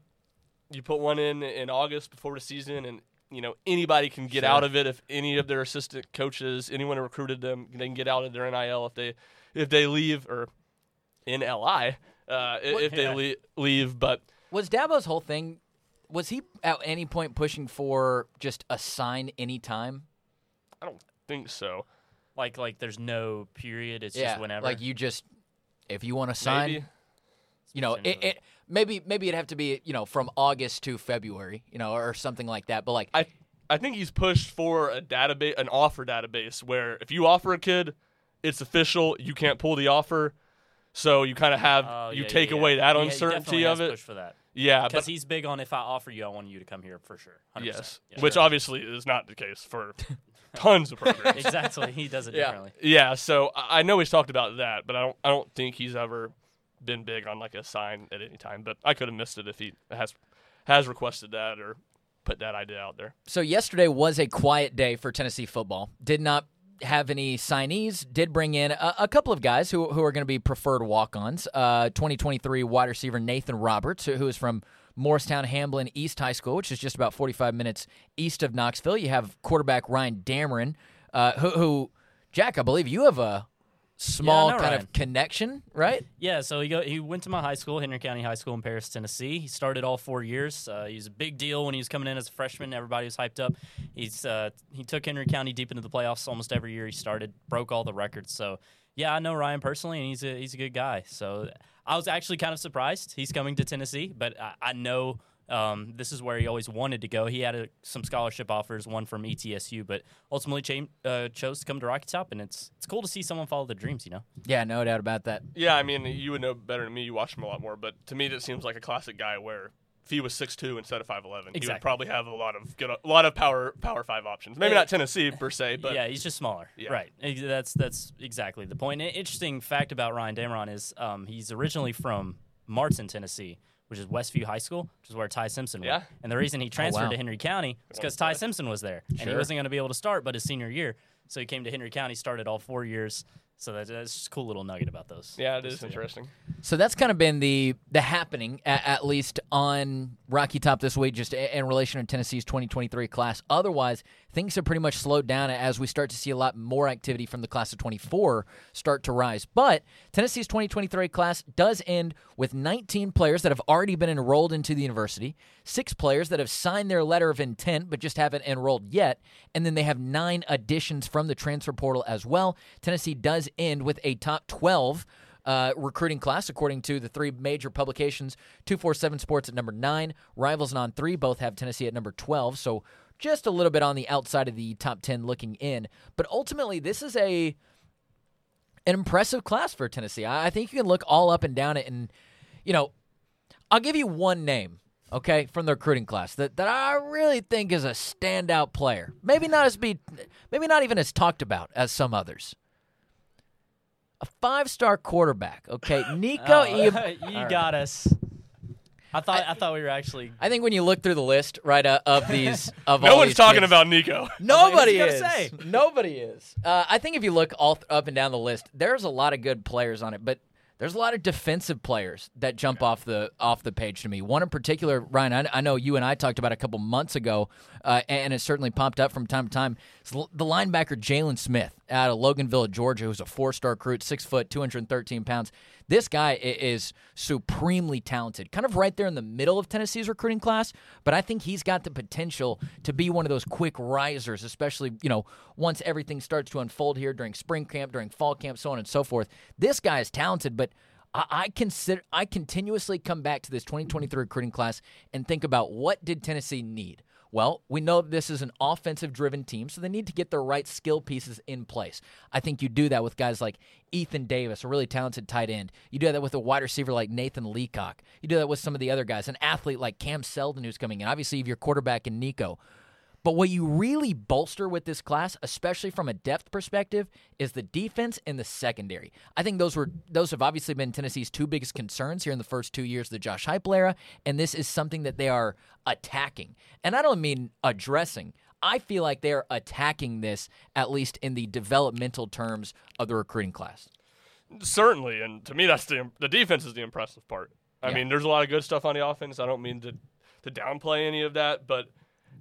you put one in in August before the season, and you know anybody can get Sure. out of it if any of their assistant coaches, anyone who recruited them, they can get out of their NIL if they if they leave or in LI uh, if they le- leave, but. Was Dabo's whole thing? Was he at any point pushing for just a sign anytime? I don't think so. Like like there's no period. It's yeah, just whenever. like you just if you want to sign, Maybe. you know, it, it maybe maybe it'd have to be you know from August to February, you know, or something like that. But like, I I think he's pushed for a database, an offer database, where if you offer a kid, it's official. You can't pull the offer, so you kind of have Oh, you yeah, take yeah, away yeah. that Yeah, uncertainty definitely of it. pushed for that Yeah, because he's big on if I offer you, I want you to come here for sure. 100%. yes, Yeah, which sure. obviously is not the case for tons of programs. exactly he does it Yeah. differently. yeah, so I I know he's talked about that, but I don't I don't think he's ever been big on like a sign at any time. But I could have missed it if he has has requested that or put that idea out there. so yesterday was a quiet day for Tennessee football. Did not have any signees. Did bring in a, a couple of guys who who are going to be preferred walk-ons. Uh, 2023 wide receiver Nathan Roberts, who, who is from Morristown-Hamblen East High School, which is just about 45 minutes east of Knoxville. You have quarterback Ryan Dameron, uh, who, who Jack, I believe you have a small know kind Ryan. of connection, right? Yeah, so he go, he went to my high school, Henry County High School in Paris, Tennessee. He started all four years. Uh, he was a big deal when he was coming in as a freshman. Everybody was hyped up. He's uh, he took Henry County deep into the playoffs almost every year he started, broke all the records. So yeah, I know Ryan personally, and he's a he's a good guy. So I was actually kind of surprised he's coming to Tennessee, but I, I know Um, this is where he always wanted to go. He had a, some scholarship offers, one from ETSU, but ultimately cha- uh, chose to come to Rocky Top, and it's it's cool to see someone follow their dreams. You know, Yeah, no doubt about that. Yeah, I mean, you would know better than me. You watch him a lot more, but to me, that seems like a classic guy where if he was six two instead of five eleven, he would probably have a lot of good, a lot of power power five options. Maybe Yeah. not Tennessee per se, but yeah, he's just smaller. Yeah. Right. That's that's exactly the point. An interesting fact about Ryan Dameron is um, he's originally from Martin, Tennessee, which is Westview High School, which is where Ty Simpson Yeah. went. And the reason he transferred wow. to Henry County is because Ty Simpson was there, and he wasn't going to be able to start, but his senior year, so he came to Henry County, started all four years. So that, that's just a cool little nugget about those. yeah, it those is interesting. So that's kind of been the the happening at, at least on Rocky Top this week, just in relation to Tennessee's 2023 class. Otherwise, things have pretty much slowed down as we start to see a lot more activity from the class of 24 start to rise. But Tennessee's 2023 class does end with 19 players that have already been enrolled into the university, six players that have signed their letter of intent but just haven't enrolled yet, and then they have nine additions from the transfer portal as well. Tennessee does end with a top 12 uh, recruiting class, according to the three major publications 247 Sports at number 9, Rivals and On 3 both have Tennessee at number 12. So just a little bit on the outside of the top 10 looking in. But ultimately, this is a an impressive class for Tennessee. I, I think you can look all up and down it. And, you know, I'll give you one name. Okay, from the recruiting class that, that I really think is a standout player. Maybe not as be, maybe not even as talked about as some others a five star quarterback. Okay, Nico. Oh, Iab- you got us. I thought I, thought we were actually. I think when you look through the list, right, uh, of these of No all one's these talking kids- about Nico. Nobody What's is. he say? Nobody is. Uh, I think if you look all th- up and down the list, there's a lot of good players on it, but there's a lot of defensive players that jump off the off the page to me. One in particular, Ryan, I, I know you and I talked about a couple months ago, uh, and it certainly popped up from time to time. It's l- the linebacker Jalen Smith out of Loganville, Georgia, who's a four star recruit, six foot, 213 pounds. This guy is supremely talented, kind of right there in the middle of Tennessee's recruiting class. But I think he's got the potential to be one of those quick risers, especially you know once everything starts to unfold here during spring camp, during fall camp, so on and so forth. This guy is talented, but I, I consider I continuously come back to this 2023 recruiting class and think about what did Tennessee need. Well, we know this is an offensive driven team, so they need to get the right skill pieces in place. I think you do that with guys like Ethan Davis, a really talented tight end. You do that with a wide receiver like Nathan Leacock. You do that with some of the other guys, an athlete like Cam Seldon who's coming in. Obviously, you have your quarterback in Nico. But what you really bolster with this class, especially from a depth perspective, is the defense and the secondary. I think those were those have obviously been Tennessee's two biggest concerns here in the first two years of the Josh Heupel era, and this is something that they are attacking. And I don't mean addressing. I feel like they're attacking this at least in the developmental terms of the recruiting class. Certainly, and to me, that's the the defense is the impressive part. I Yeah. mean, there's a lot of good stuff on the offense. I don't mean to to downplay any of that, but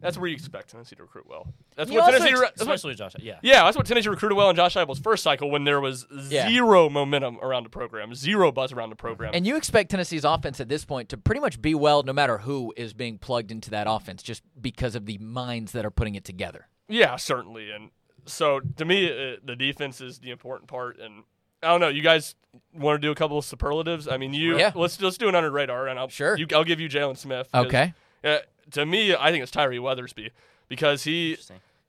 that's where you expect Tennessee to recruit well. That's You what Tennessee. ex- that's what- Especially Josh. Yeah. yeah, that's what Tennessee recruited well in Josh Heupel's first cycle when there was Yeah. zero momentum around the program, zero buzz around the program. And you expect Tennessee's offense at this point to pretty much be well no matter who is being plugged into that offense just because of the minds that are putting it together. Yeah, certainly. And so to me, uh, the defense is the important part. And I don't know, you guys want to do a couple of superlatives? I mean, you Yeah. let's let's do it under radar, and I'll Sure. You, I'll give you Jalen Smith. Okay. Uh, to me, I think it's Tyree Weathersby because he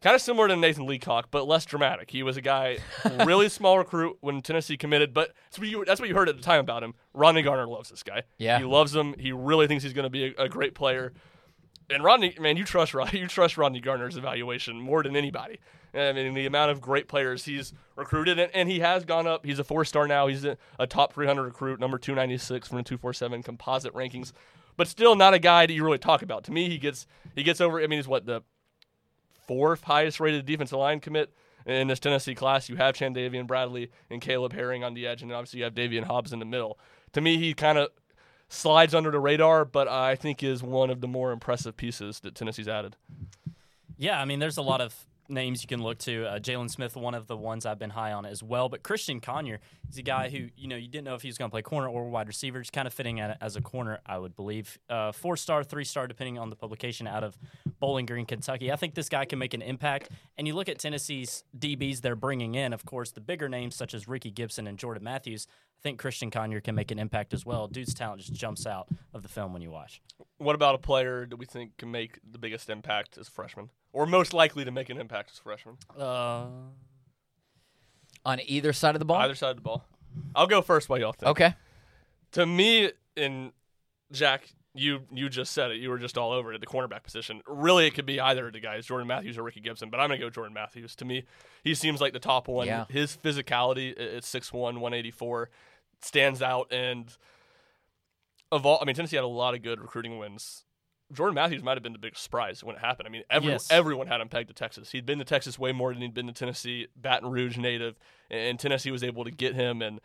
kind of similar to Nathan Leacock, but less dramatic. He was a guy, really small recruit when Tennessee committed, but that's what you that's what you heard at the time about him. Rodney Garner loves this guy. Yeah. he loves him. He really thinks he's going to be a, a great player. And Rodney, man, you trust Rod, you trust Rodney Garner's evaluation more than anybody. I mean, the amount of great players he's recruited, and, and he has gone up. He's a four star now. He's a, a top 300 recruit, number 296 from the 247 composite rankings, but still not a guy that you really talk about. To me, he gets he gets over. I mean, he's what the fourth highest rated defensive line commit in this Tennessee class. You have Chandavian Bradley and Caleb Herring on the edge, and obviously you have Daevin Hobbs in the middle. To me, he kind of slides under the radar, but I think is one of the more impressive pieces that Tennessee's added. Yeah, I mean, there's a lot of names you can look to. Uh, Jalen Smith, one of the ones I've been high on as well. But Christian Conyer is a guy who, you know, you didn't know if he was going to play corner or wide receiver. Just kind of fitting as a corner, I would believe. Uh, four star, three star, depending on the publication out of Bowling Green, Kentucky. I think this guy can make an impact. And you look at Tennessee's DBs they're bringing in, of course, the bigger names such as Ricky Gibson and Jordan Matthews. I think Christian Conyer can make an impact as well. Dude's talent just jumps out of the film when you watch. What about a player that we think can make the biggest impact as a freshman, or most likely to make an impact as a freshman? Uh, On either side of the ball? Either side of the ball. I'll go first. What y'all think? Okay. To me, in Jack, you you just said it. You were just all over it at the cornerback position. Really, it could be either of the guys, Jordan Matthews or Ricky Gibson. But I'm gonna go Jordan Matthews. To me, he seems like the top one. Yeah. His physicality at 6'1", 184 stands out. And of all, I mean, Tennessee had a lot of good recruiting wins. Jordan Matthews might have been the biggest surprise when it happened. I mean, every, Yes. everyone had him pegged to Texas. He'd been to Texas way more than he'd been to Tennessee. Baton Rouge native, and Tennessee was able to get him. And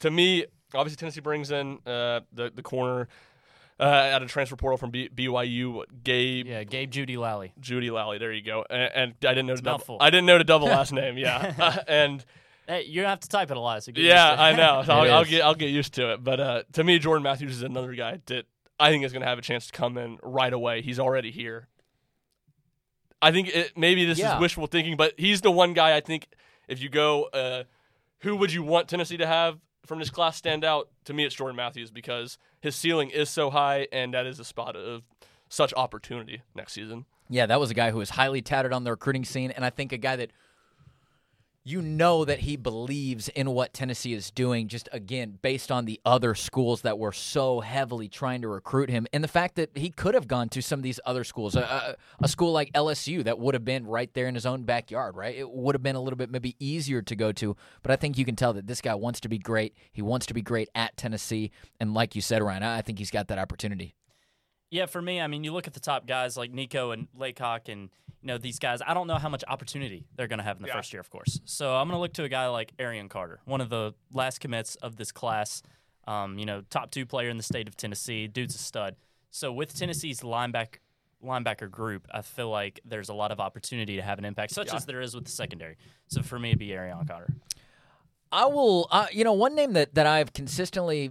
to me, obviously Tennessee brings in uh, the the corner uh, out of transfer portal from B- BYU, Gabe yeah, Gabe Jeudy-Lally. Judy Lally. There you go. And, and I didn't know the double, mouthful. I didn't know the double last name. Yeah, Uh, and Hey, you have to type it a lot. So get yeah, used to it. I know. So It I'll, I'll get I'll get used to it. But uh, to me, Jordan Matthews is another guy that I think is going to have a chance to come in right away. He's already here. I think it, maybe this Yeah. is wishful thinking, but he's the one guy I think if you go, uh, who would you want Tennessee to have from this class stand out? To me, it's Jordan Matthews because his ceiling is so high, and that is a spot of such opportunity next season. Yeah, that was a guy who was highly touted on the recruiting scene, and I think a guy that you know that he believes in what Tennessee is doing, just again, based on the other schools that were so heavily trying to recruit him, and the fact that he could have gone to some of these other schools, a, a, school like LSU that would have been right there in his own backyard, right? It would have been a little bit maybe easier to go to, but I think you can tell that this guy wants to be great. He wants to be great at Tennessee, and like you said, Ryan, I think he's got that opportunity. Yeah, for me, I mean, you look at the top guys like Nico and Leacock and you know these guys. I don't know how much opportunity they're going to have in the Yeah. first year, of course. So I'm going to look to a guy like Arion Carter, one of the last commits of this class. Um, you know, top two player in the state of Tennessee. Dude's a stud. So with Tennessee's linebacker linebacker group, I feel like there's a lot of opportunity to have an impact, such Yeah. as there is with the secondary. So for me, it'd be Arion Carter. I will. Uh, you know, one name that that I've consistently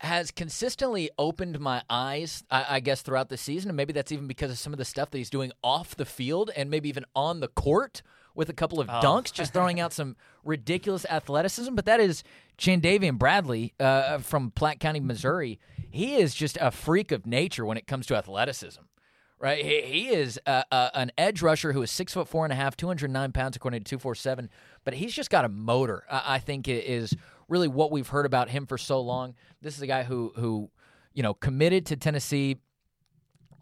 has consistently opened my eyes, I, I guess, throughout the season, and maybe that's even because of some of the stuff that he's doing off the field and maybe even on the court with a couple of dunks, just throwing out some ridiculous athleticism. But that is Chandavian Bradley uh, from Platte County, Missouri. He is just a freak of nature when it comes to athleticism right? He, he is uh, uh, an edge rusher who is six foot four and a half, two hundred nine pounds according to two four seven. But he's just got a motor. I, I think it is really what we've heard about him for so long. This is a guy who who you know committed to Tennessee.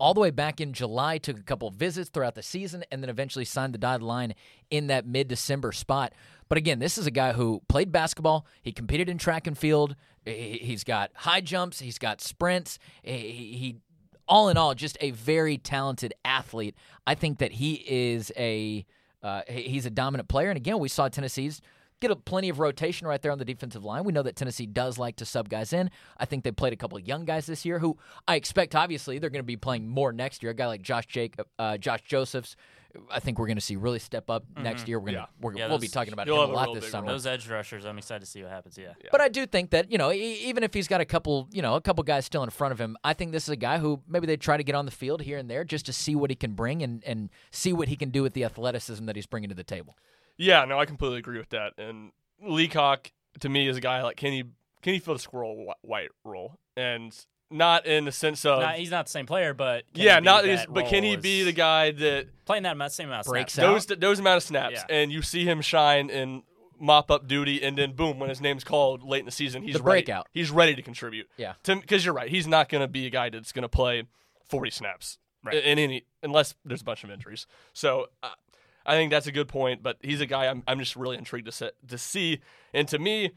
All the way back in July, took a couple visits throughout the season, and then eventually signed the dotted line in that mid December spot. But again, this is a guy who played basketball. He competed in track and field. He- He's got high jumps. He's got sprints. He all in all, just a very talented athlete. I think that he is a uh, he's a dominant player. And again, we saw Tennessee's get a, plenty of rotation right there on the defensive line. We know that Tennessee does like to sub guys in. I think they played a couple of young guys this year who I expect obviously they're going to be playing more next year. A guy like Josh Jacob, uh, Josh Josephs. I think we're going to see really step up next year. We're going to Yeah. we're, Yeah, we'll be talking about him a have a lot this summer. role. Those edge rushers, I'm excited to see what happens. Yeah. But I do think that you know, e- even if he's got a couple, you know, a couple guys still in front of him, I think this is a guy who maybe they try to get on the field here and there just to see what he can bring and and see what he can do with the athleticism that he's bringing to the table. Yeah, no, I completely agree with that. And Leacock to me is a guy like can he can he fill the squirrel white role and not in the sense of Not, he's not the same player, but can yeah, he be not that is, but can he be the guy that playing that amount, same amount of Breaks snaps? out. those those amount of snaps Yeah. and you see him shine in mop up duty and then boom when his name's called late in the season he's The ready. breakout. He's ready to contribute. Yeah. because you're right. He's not going to be a guy that's going to play 40 snaps Right. in in any unless there's a bunch of injuries. So uh, I think that's a good point. But he's a guy I'm I'm just really intrigued to set, to see. And to me,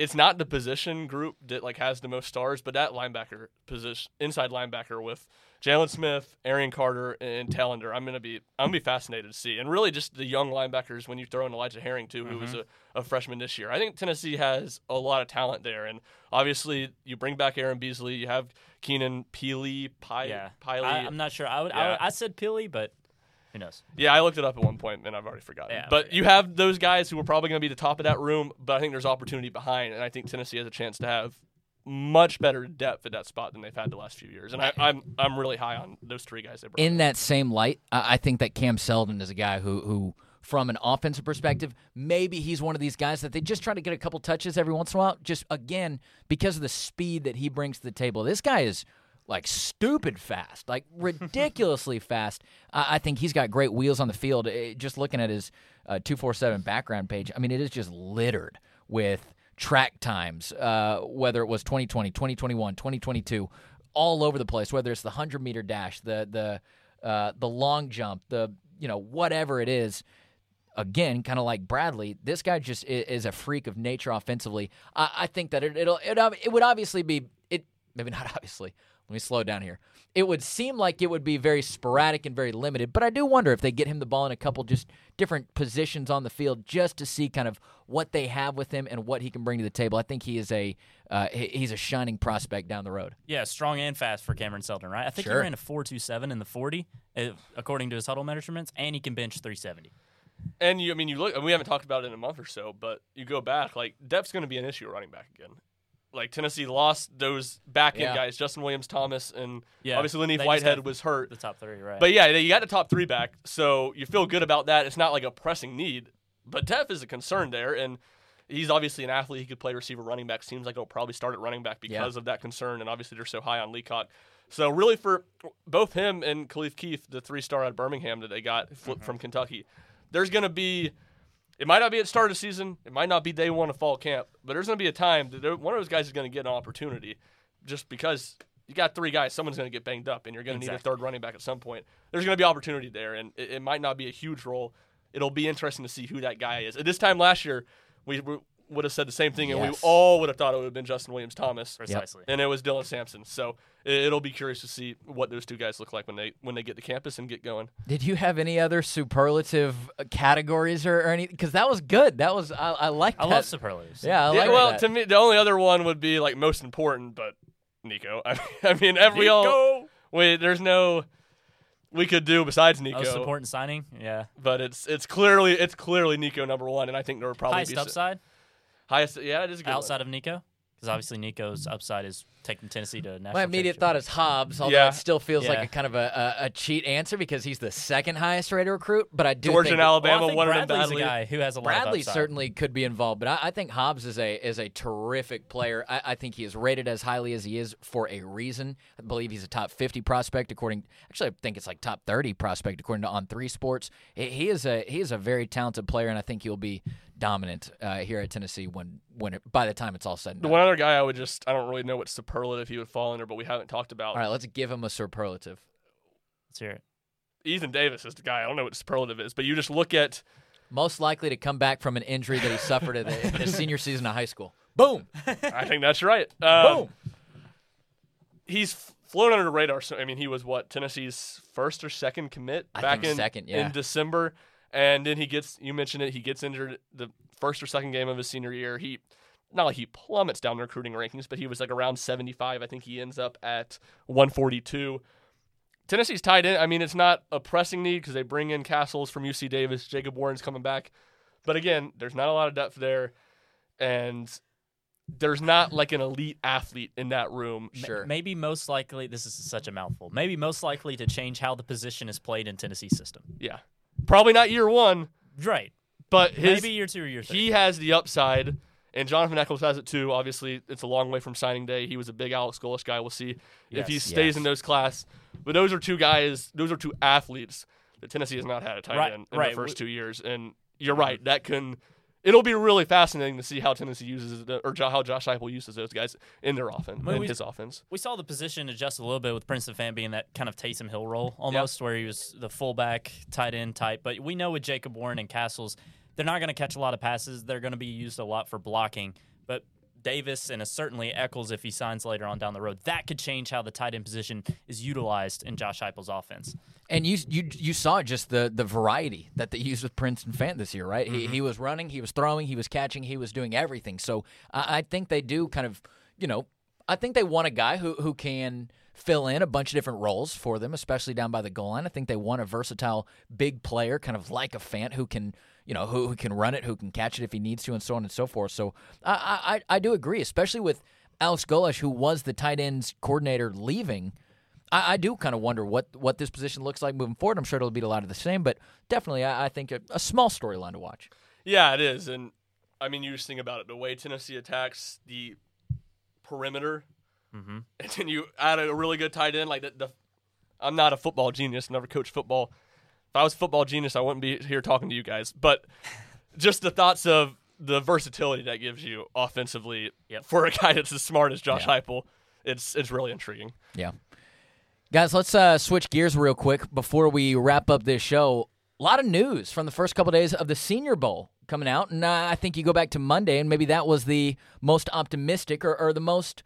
it's not the position group that like has the most stars, but that linebacker position, inside linebacker with Jalen Smith, Arion Carter, and Telander. I'm gonna be I'm gonna be fascinated to see, and really just the young linebackers when you throw in Elijah Herring too, who was mm-hmm. a, a freshman this year. I think Tennessee has a lot of talent there, and obviously you bring back Aaron Beasley, you have Keenan Peely, Py, Yeah, Piley. I, I'm not sure. I would. I, would- I said Pilly, but who knows? Yeah, I looked it up at one point and I've already forgotten. Yeah, but okay. you have those guys who are probably going to be the top of that room, but I think there's opportunity behind, and I think Tennessee has a chance to have much better depth at that spot than they've had the last few years. And I, I'm I'm really high on those three guys. They In that same light, I, I think that Cam Seldon is a guy who who from an offensive perspective, maybe he's one of these guys that they just try to get a couple touches every once in a while. Just again, because of the speed that he brings to the table. This guy is like stupid fast, like ridiculously fast. I, think he's got great wheels on the field. Eh, just looking at his uh, 247 background page, I mean, it is just littered with track times, uh, whether it was 2020, 2021, 2022, all over the place, whether it's the 100 meter dash, the, the, uh, the long jump, the, you know, whatever it is again, kind of like Bradley, this guy just is, a freak of nature offensively. I, I think that it, it'll it, it would obviously be it maybe not obviously. Let me slow down here. It would seem like it would be very sporadic and very limited, but I do wonder if they get him the ball in a couple just different positions on the field just to see kind of what they have with him and what he can bring to the table. I think he is a uh, he's a shining prospect down the road. Yeah, strong and fast for Cameron Seldon, right? I think sure. he ran a four two seven in the forty, uh, according to his Hudl measurements, and he can bench three seventy. And you, I mean, you look. We haven't talked about it in a month or so, but you go back. Like depth's going to be an issue running back again like Tennessee lost those back end yeah. guys, Justin Williams, Thomas, and yeah. obviously Len'Neth Whitehead was hurt. The top three, right? But yeah, you got the top three back, so you feel good about that. It's not like a pressing need, but depth is a concern there, and he's obviously an athlete. He could play receiver, running back. Seems like he'll probably start at running back because yeah. of that concern, and obviously they're so high on Leacock. So really, for both him and Khalif Keith, the three star out of Birmingham that they got flipped mm-hmm. from Kentucky, there's going to be it might not be at the start of the season. It might not be day one of fall camp, but there's going to be a time that one of those guys is going to get an opportunity just because you got three guys. Someone's going to get banged up, and you're going to exactly. need a third running back at some point. There's going to be opportunity there, and it, it, might not be a huge role. It'll be interesting to see who that guy is. At this time last year, we, we would have said the same thing, and yes. we all would have thought it would have been Justin Williams Thomas, precisely, and it was Dylan Sampson. So it'll be curious to see what those two guys look like when they when they get to campus and get going. Did you have any other superlative uh, categories or, or anything? Because that was good. That was I, I like. I love superlatives. Yeah, I yeah, like well, that. to me, the only other one would be like most important, but Nico. I mean, I mean every Nico. all wait. There's no we could do besides Nico. Most important signing, yeah. But it's it's clearly it's clearly Nico number one, and I think there would probably highest be upside. Highest, yeah, it is a good outside one. of Nico because obviously Nico's upside is taking Tennessee to national. My immediate thought is Hobbs, although Yeah. it still feels Yeah. like a kind of a, a, a cheat answer because he's the second highest rated recruit. But I do Georgia think and Alabama Well, I think wanted him Bradley's badly. a guy who has a lot of Bradley upside. certainly could be involved, but I, I think Hobbs is a is a terrific player. I, I think he is rated as highly as he is for a reason. I believe he's a top fifty prospect according. Actually, I think it's like top thirty prospect according to On Three Sports. He, he is a he is a very talented player, and I think he'll be dominant uh, here at Tennessee when when it, by the time it's all said and The done. one other guy I would just I don't really know what superlative he would fall under, but we haven't talked about. All right, let's give him a superlative. Let's hear it. Ethan Davis is the guy. I don't know what superlative is, but you just look at Most likely to come back from an injury that he suffered in his senior season of high school. Boom. I think that's right. Um, Boom. He's f- flown under the radar. So I mean, he was what Tennessee's first or second commit I back think in second, yeah. in December, and then he gets you mentioned it. He gets injured the first or second game of his senior year. He not like he plummets down the recruiting rankings, but he was like around 75. I think he ends up at 142. Tennessee's tied in. I mean, it's not a pressing need because they bring in Castles from UC Davis. Jacob Warren's coming back. But again, there's not a lot of depth there. And there's not like an elite athlete in that room. Sure. Maybe most likely, this is such a mouthful. Maybe most likely to change how the position is played in Tennessee's system. Yeah. Probably not year one, Right. but his, Maybe year two or year three. he has the upside. And Jonathan Eccles has it too. Obviously, it's a long way from signing day. He was a big Alex Golesh guy. We'll see if he Yes. stays Yes. in those class. But those are two guys. Those are two athletes that Tennessee has not had a tight Right, end in right. the first two years. And you're right. That can. It'll be really fascinating to see how Tennessee uses the, or how Josh Heupel uses those guys in their offense, Well, in we- his offense. we saw the position adjust a little bit with Prince Princeton Fant being that kind of Taysom Hill role almost, where he was the fullback, tight end type. But we know with Jacob Warren and Castles, they're not going to catch a lot of passes. They're going to be used a lot for blocking. But Davis and certainly Eccles, if he signs later on down the road, that could change how the tight end position is utilized in Josh Heupel's offense. And you you you saw just the the variety that they used with Princeton Fant this year, right? He mm-hmm. he was running, he was throwing, he was catching, he was doing everything. So I, I think they do kind of, you know, I think they want a guy who who can fill in a bunch of different roles for them, especially down by the goal line. I think they want a versatile big player, kind of like a Fant who can. You know who, who can run it, who can catch it if he needs to, and so on and so forth. So I I, I do agree, especially with Alex Golesh, who was the tight ends coordinator, leaving. I, I do kind of wonder what what this position looks like moving forward. I'm sure it'll be a lot of the same, but definitely, I, I think a, a small storyline to watch. Yeah, it is, and I mean, you just think about it. The way Tennessee attacks the perimeter, Mm-hmm. and then you add a really good tight end like the, the. I'm not a football genius. Never coached football. If I was a football genius, I wouldn't be here talking to you guys. But just the thoughts of the versatility that gives you offensively Yep. for a guy that's as smart as Josh Yeah. Heupel, it's it's really intriguing. Yeah. Guys, let's uh, switch gears real quick before we wrap up this show. A lot of news from the first couple days of the Senior Bowl coming out, and uh, I think you go back to Monday, and maybe that was the most optimistic or, or the most,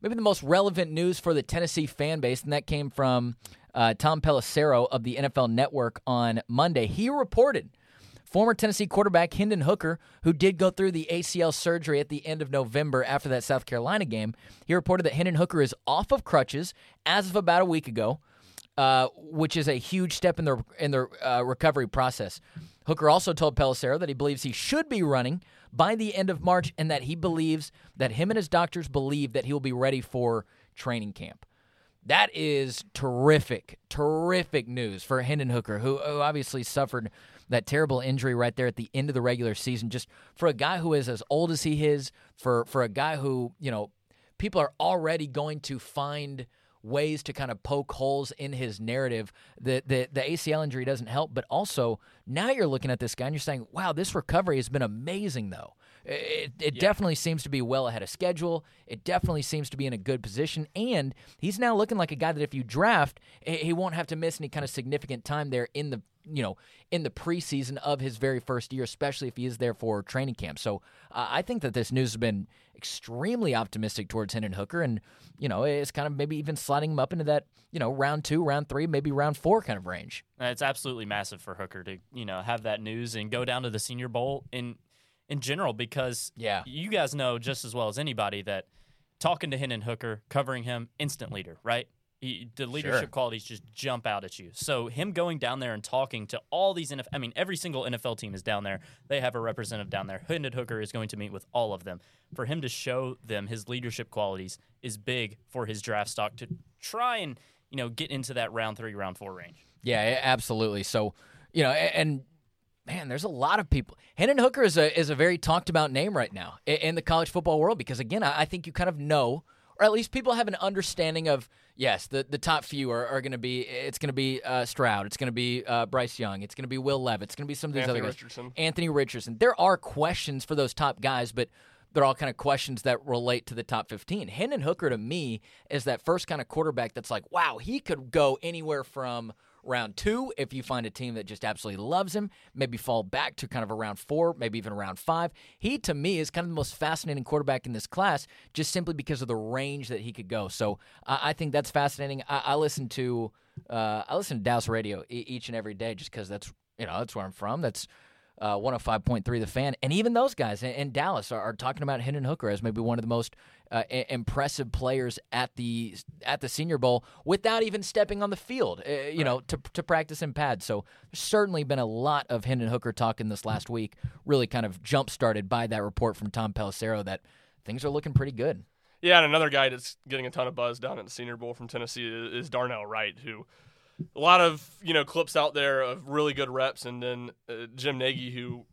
maybe the most relevant news for the Tennessee fan base, and that came from uh, Tom Pelissero of the NFL Network on Monday. He reported Former Tennessee quarterback Hendon Hooker, who did go through the ACL surgery at the end of November after that South Carolina game, he reported that Hendon Hooker is off of crutches as of about a week ago, uh, which is a huge step in the in the uh, recovery process. Hooker also told Pelissero that he believes he should be running by the end of March, and that he believes that him and his doctors believe that he will be ready for training camp. That is terrific, terrific news for Hendon Hooker, who, who obviously suffered that terrible injury right there at the end of the regular season. Just for a guy who is as old as he is, for for a guy who you know people are already going to find ways to kind of poke holes in his narrative. The, the the ACL injury doesn't help, but also now you're looking at this guy and you're saying, "Wow, this recovery has been amazing." Though it, it definitely seems to be well ahead of schedule. It definitely seems to be in a good position, and he's now looking like a guy that if you draft, he won't have to miss any kind of significant time there in the you know in the preseason of his very first year, especially if he is there for training camp. So uh, I think that this news has been extremely optimistic towards Hendon Hooker, and you know it's kind of maybe even sliding him up into that you know round two, round three, maybe round four kind of range. It's absolutely massive for Hooker to you know have that news and go down to the Senior Bowl in in general because Yeah. you guys know just as well as anybody that talking to Hendon Hooker, covering him, instant leader, right? He, the leadership qualities just jump out at you. So him going down there and talking to all these NFL, I mean, every single NFL team is down there. They have a representative down there. Hendon Hooker is going to meet with all of them. For him to show them his leadership qualities is big for his draft stock to try and you know get into that round three, round four range. Yeah, absolutely. So, you know, and man, there's a lot of people. Hendon Hooker is a is a very talked about name right now i- in the college football world because again, I I think you kind of know, or at least people have an understanding of yes, the the top few are, are going to be it's going to be uh, Stroud, it's going to be uh, Bryce Young, it's going to be Will Levis, it's going to be some of these Anthony other guys. Richardson. Anthony Richardson. There are questions for those top guys, but they're all kind of questions that relate to the top 15. Hendon Hooker to me is that first kind of quarterback that's like, wow, he could go anywhere from round two if you find a team that just absolutely loves him, maybe fall back to kind of around four, maybe even around five. He, to me, is kind of the most fascinating quarterback in this class just simply because of the range that he could go. So I, I think that's fascinating. I, I listen to. Uh, I listen to Dallas radio e- each and every day just because that's you know that's where I'm from. That's uh, 105.3 The Fan, and even those guys in, in Dallas are, are talking about Hendon Hooker as maybe one of the most uh, impressive players at the at the Senior Bowl without even stepping on the field, uh, you know, to to practice in pads. So there's certainly been a lot of Hendon Hooker talk in this last week, really kind of jump started by that report from Tom Pelissero that things are looking pretty good. Yeah, and another guy that's getting a ton of buzz down at the Senior Bowl from Tennessee is Darnell Wright, who a lot of you know clips out there of really good reps, and then uh, Jim Nagy, who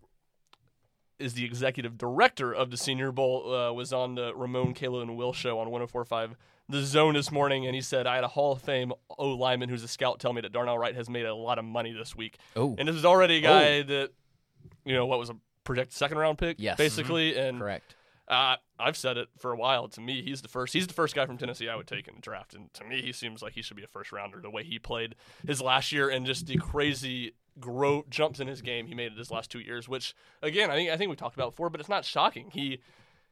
is the executive director of the Senior Bowl, uh, was on the Ramon, Kayla, and Will show on 104.5 The Zone this morning, and he said, "I had a Hall of Fame O lineman who's a scout tell me that Darnell Wright has made a lot of money this week, Oh, and this is already a guy that you know what was a projected second round pick, Yes. basically, and correct. Uh, I've said it for a while. To me, he's the first. He's the first guy from Tennessee I would take in the draft, and to me, he seems like he should be a first rounder. The way he played his last year and just the crazy grow jumps in his game he made it his last two years, which again I think I think we talked about before, but it's not shocking. He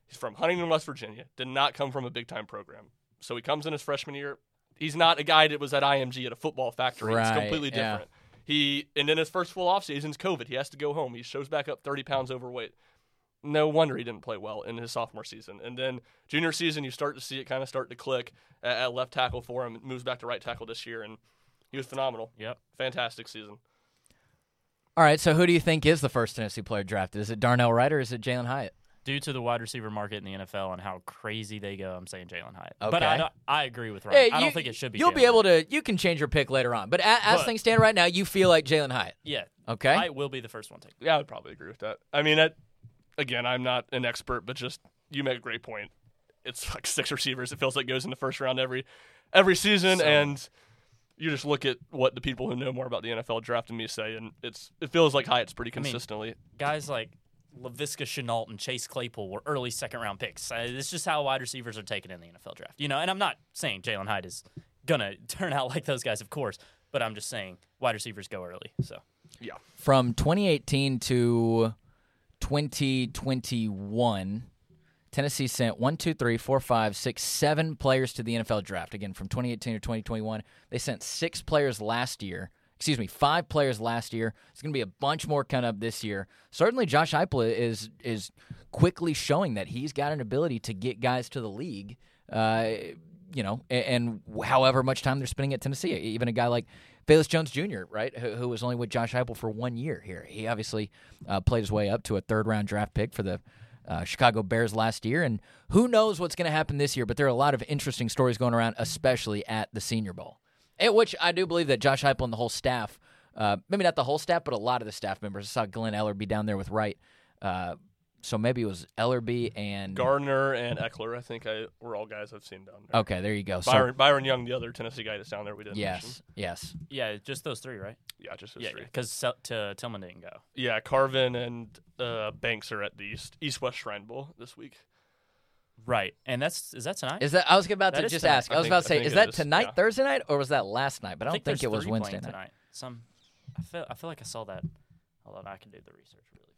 he's from Huntington, West Virginia. Did not come from a big time program, so he comes in his freshman year. He's not a guy that was at IMG at a football factory. it's Right, completely yeah. different. He and then his first full off season's COVID. He has to go home. He shows back up 30 pounds overweight no wonder he didn't play well in his sophomore season. And then junior season, you start to see it kind of start to click at, at left tackle for him. Moves back to right tackle this year, and he was phenomenal. Yep. Fantastic season. All right, so who do you think is the first Tennessee player drafted? Is it Darnell Wright or is it Jalen Hyatt? Due to the wide receiver market in the NFL and how crazy they go, I'm saying Jalen Hyatt. But Okay. I, I agree with Ryan. Hey, I don't think it should be. You'll be Jalen. able to. You can change your pick later on, but a, as But- things stand right now, you feel like Jalen Hyatt. Yeah. Okay. Hyatt will be the first one taken. Yeah, I would probably agree with that. I mean, that, again, I'm not an expert, but just you make a great point. It's like six receivers. It feels like goes in the first round every every season, So- and you just look at what the people who know more about the NFL draft than me say, and it's it feels like Hyatt's pretty I mean, consistently. Guys like Laviska Shenault and Chase Claypool were early second round picks. Uh, it's just how wide receivers are taken in the NFL draft. You know, and I'm not saying Jalen Hyatt is gonna turn out like those guys, of course, but I'm just saying wide receivers go early. So yeah, From 2018 to 2021, Tennessee sent one, two, three, four, five, six, seven players to the NFL draft. Again, from 2018 to 2021, they sent six players last year. Excuse me, five players last year. It's going to be a bunch more coming up this year. Certainly, Josh Heupel is is quickly showing that he's got an ability to get guys to the league. Uh, you know, a- and, however much time they're spending at Tennessee, even a guy like Velus Jones Jr., right, who, who was only with Josh Heupel for one year here. He obviously uh, played his way up to a third round draft pick for the uh, Chicago Bears last year, and who knows what's going to happen this year? But there are a lot of interesting stories going around, especially at the Senior Bowl, at which I do believe that Josh Heupel and the whole staff, uh, maybe not the whole staff, but a lot of the staff members. I saw Glen Elarbee down there with Wright. So maybe it was Elarbee and Garner and Ekeler, I think, I were all guys I've seen down there. Okay, there you go. So Byron, Byron Young, the other Tennessee guy that's down there, we didn't mention. yes, yes. yeah, just those three, right? Yeah, just those Yeah, three. because to Tillman didn't go. Yeah, Carvin and uh, Banks are at the East East West Shrine Bowl this week. Right, and that's is that tonight? Is that I was about That to just tonight. ask. I I was think- about to say, think is it that is, tonight, yeah. Thursday night, or was that last night? But I, I don't think, think, it was Wednesday night. tonight. Some, I feel I feel like I saw that. Hold on, I can do the research really fast.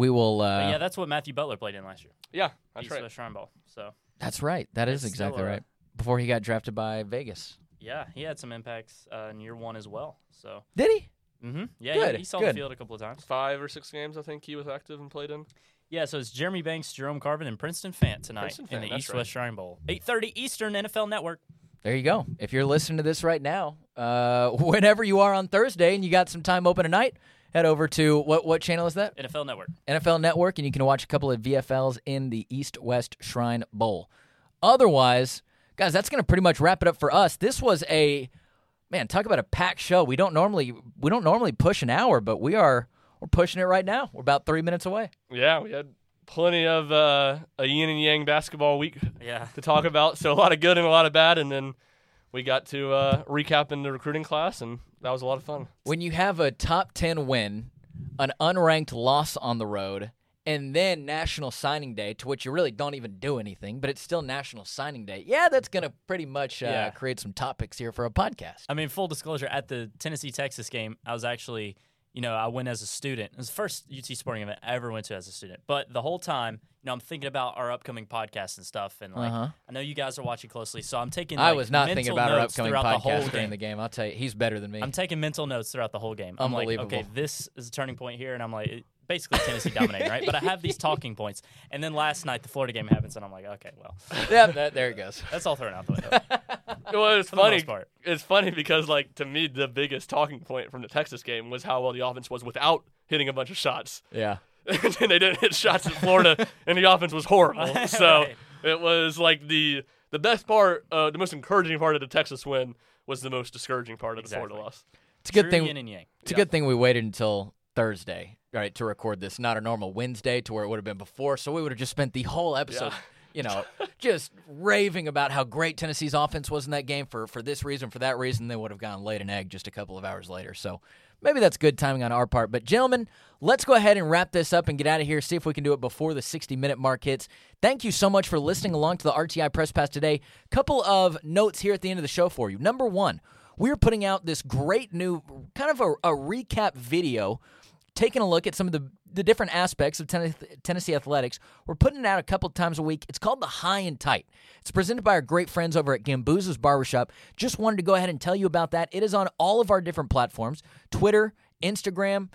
We will. But Uh, yeah, that's what Matthew Butler played in last year. Yeah, that's right. East right. West Shrine Bowl. So that's right. That is It's exactly right. Before he got drafted by Vegas. yeah, he had some impacts uh, in year one as well. So Did he? Mm-hmm. yeah, Good, he, he saw good. the field a couple of times. Five or six games, I think he was active and played in. Yeah, so it's Jeremy Banks, Jerome Carvin, and Princeton Fant tonight Princeton in Fant, the that's East right. West Shrine Bowl, eight thirty Eastern, NFL Network. There you go. If you're listening to this right now, uh, whenever you are on Thursday and you got some time open tonight, head over to what what channel is that? NFL Network. NFL Network, and you can watch a couple of VFLs in the East West Shrine Bowl. Otherwise, guys, that's going to pretty much wrap it up for us. This was a man. Talk about a packed show. We don't normally we don't normally push an hour, but we are we're pushing it right now. We're about three minutes away. Yeah, we had plenty of uh, a yin and yang basketball week Yeah, to talk about. So a lot of good and a lot of bad, and then we got to uh, recap in the recruiting class, and that was a lot of fun. When you have a top ten win, an unranked loss on the road, and then National Signing Day, to which you really don't even do anything, but it's still National Signing Day. Yeah, that's going to pretty much uh, Yeah. create some topics here for a podcast. I mean, full disclosure, at the Tennessee Texas game, I was actually, you know, I went as a student. It was the first UT sporting event I ever went to as a student. But the whole time, you know, I'm thinking about our upcoming podcast and stuff. And like, Uh-huh. I know you guys are watching closely, so I'm taking. I was not thinking about our upcoming throughout the whole podcast during game. the game. I'll tell you, he's better than me. I'm taking mental notes throughout the whole game. I'm like, Unbelievable. okay, this is a turning point here, and I'm like, basically Tennessee dominating, right? But I have these talking points, and then last night the Florida game happens, and I'm like, okay, well, yeah, that, there it goes. that's all thrown out the window. Well, it's funny. part. It's funny because, like, to me, the biggest talking point from the Texas game was how well the offense was without hitting a bunch of shots. Yeah. and they didn't hit shots in Florida, and the offense was horrible. So Right. it was like the the best part, uh, the most encouraging part of the Texas win was the most discouraging part of the Florida loss. It's a good True thing. yin and yang. It's a good thing we waited until Thursday, right, to record this. Not a normal Wednesday to where it would have been before. So we would have just spent the whole episode, Yeah. you know, just raving about how great Tennessee's offense was in that game for for this reason, for that reason. They would have gone laid an egg just a couple of hours later. So maybe that's good timing on our part. But gentlemen, let's go ahead and wrap this up and get out of here. See if we can do it before the 60 minute mark hits. Thank you so much for listening along to the RTI Press Pass today. Couple of notes here at the end of the show for you. Number one, we're putting out this great new kind of a, a recap video taking a look at some of the, the different aspects of Tenn- Tennessee athletics. We're putting it out a couple times a week. It's called The High and Tight. It's presented by our great friends over at Gambuza's Barbershop. Just wanted to go ahead and tell you about that. It is on all of our different platforms Twitter, Instagram,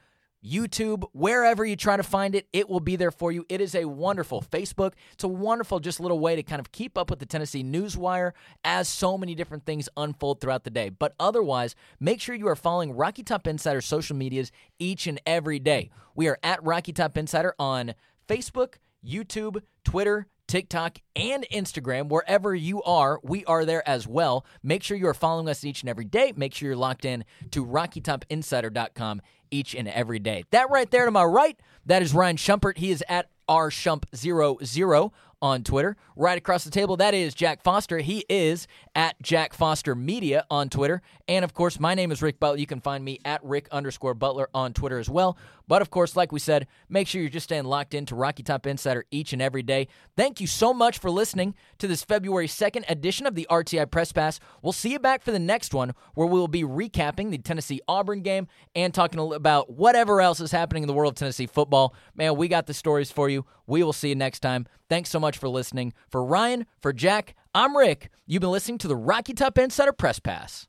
YouTube, wherever you try to find it, it will be there for you. It is a wonderful Facebook. It's a wonderful just little way to kind of keep up with the Tennessee Newswire as so many different things unfold throughout the day. But otherwise, make sure you are following Rocky Top Insider social medias each and every day. We are at Rocky Top Insider on Facebook, YouTube, Twitter, TikTok, and Instagram. Wherever you are, we are there as well. Make sure you are following us each and every day. Make sure you're locked in to RockyTopInsider.com each and every day. That right there to my right, that is Ryan Shumpert. He is at rshump00 on Twitter. Right across the table, that is Jack Foster. He is at Jack Foster Media on Twitter. And of course, my name is Rick Butler. You can find me at Rick underscore Butler on Twitter as well. But of course, like we said, make sure you're just staying locked into Rocky Top Insider each and every day. Thank you so much for listening to this February 2nd edition of the RTI Press Pass. We'll see you back for the next one where we will be recapping the Tennessee Auburn game and talking about whatever else is happening in the world of Tennessee football. Man, we got the stories for you. We will see you next time. Thanks so much for listening. For Ryan, for Jack, I'm Rick. You've been listening to the Rocky Top Insider Press Pass.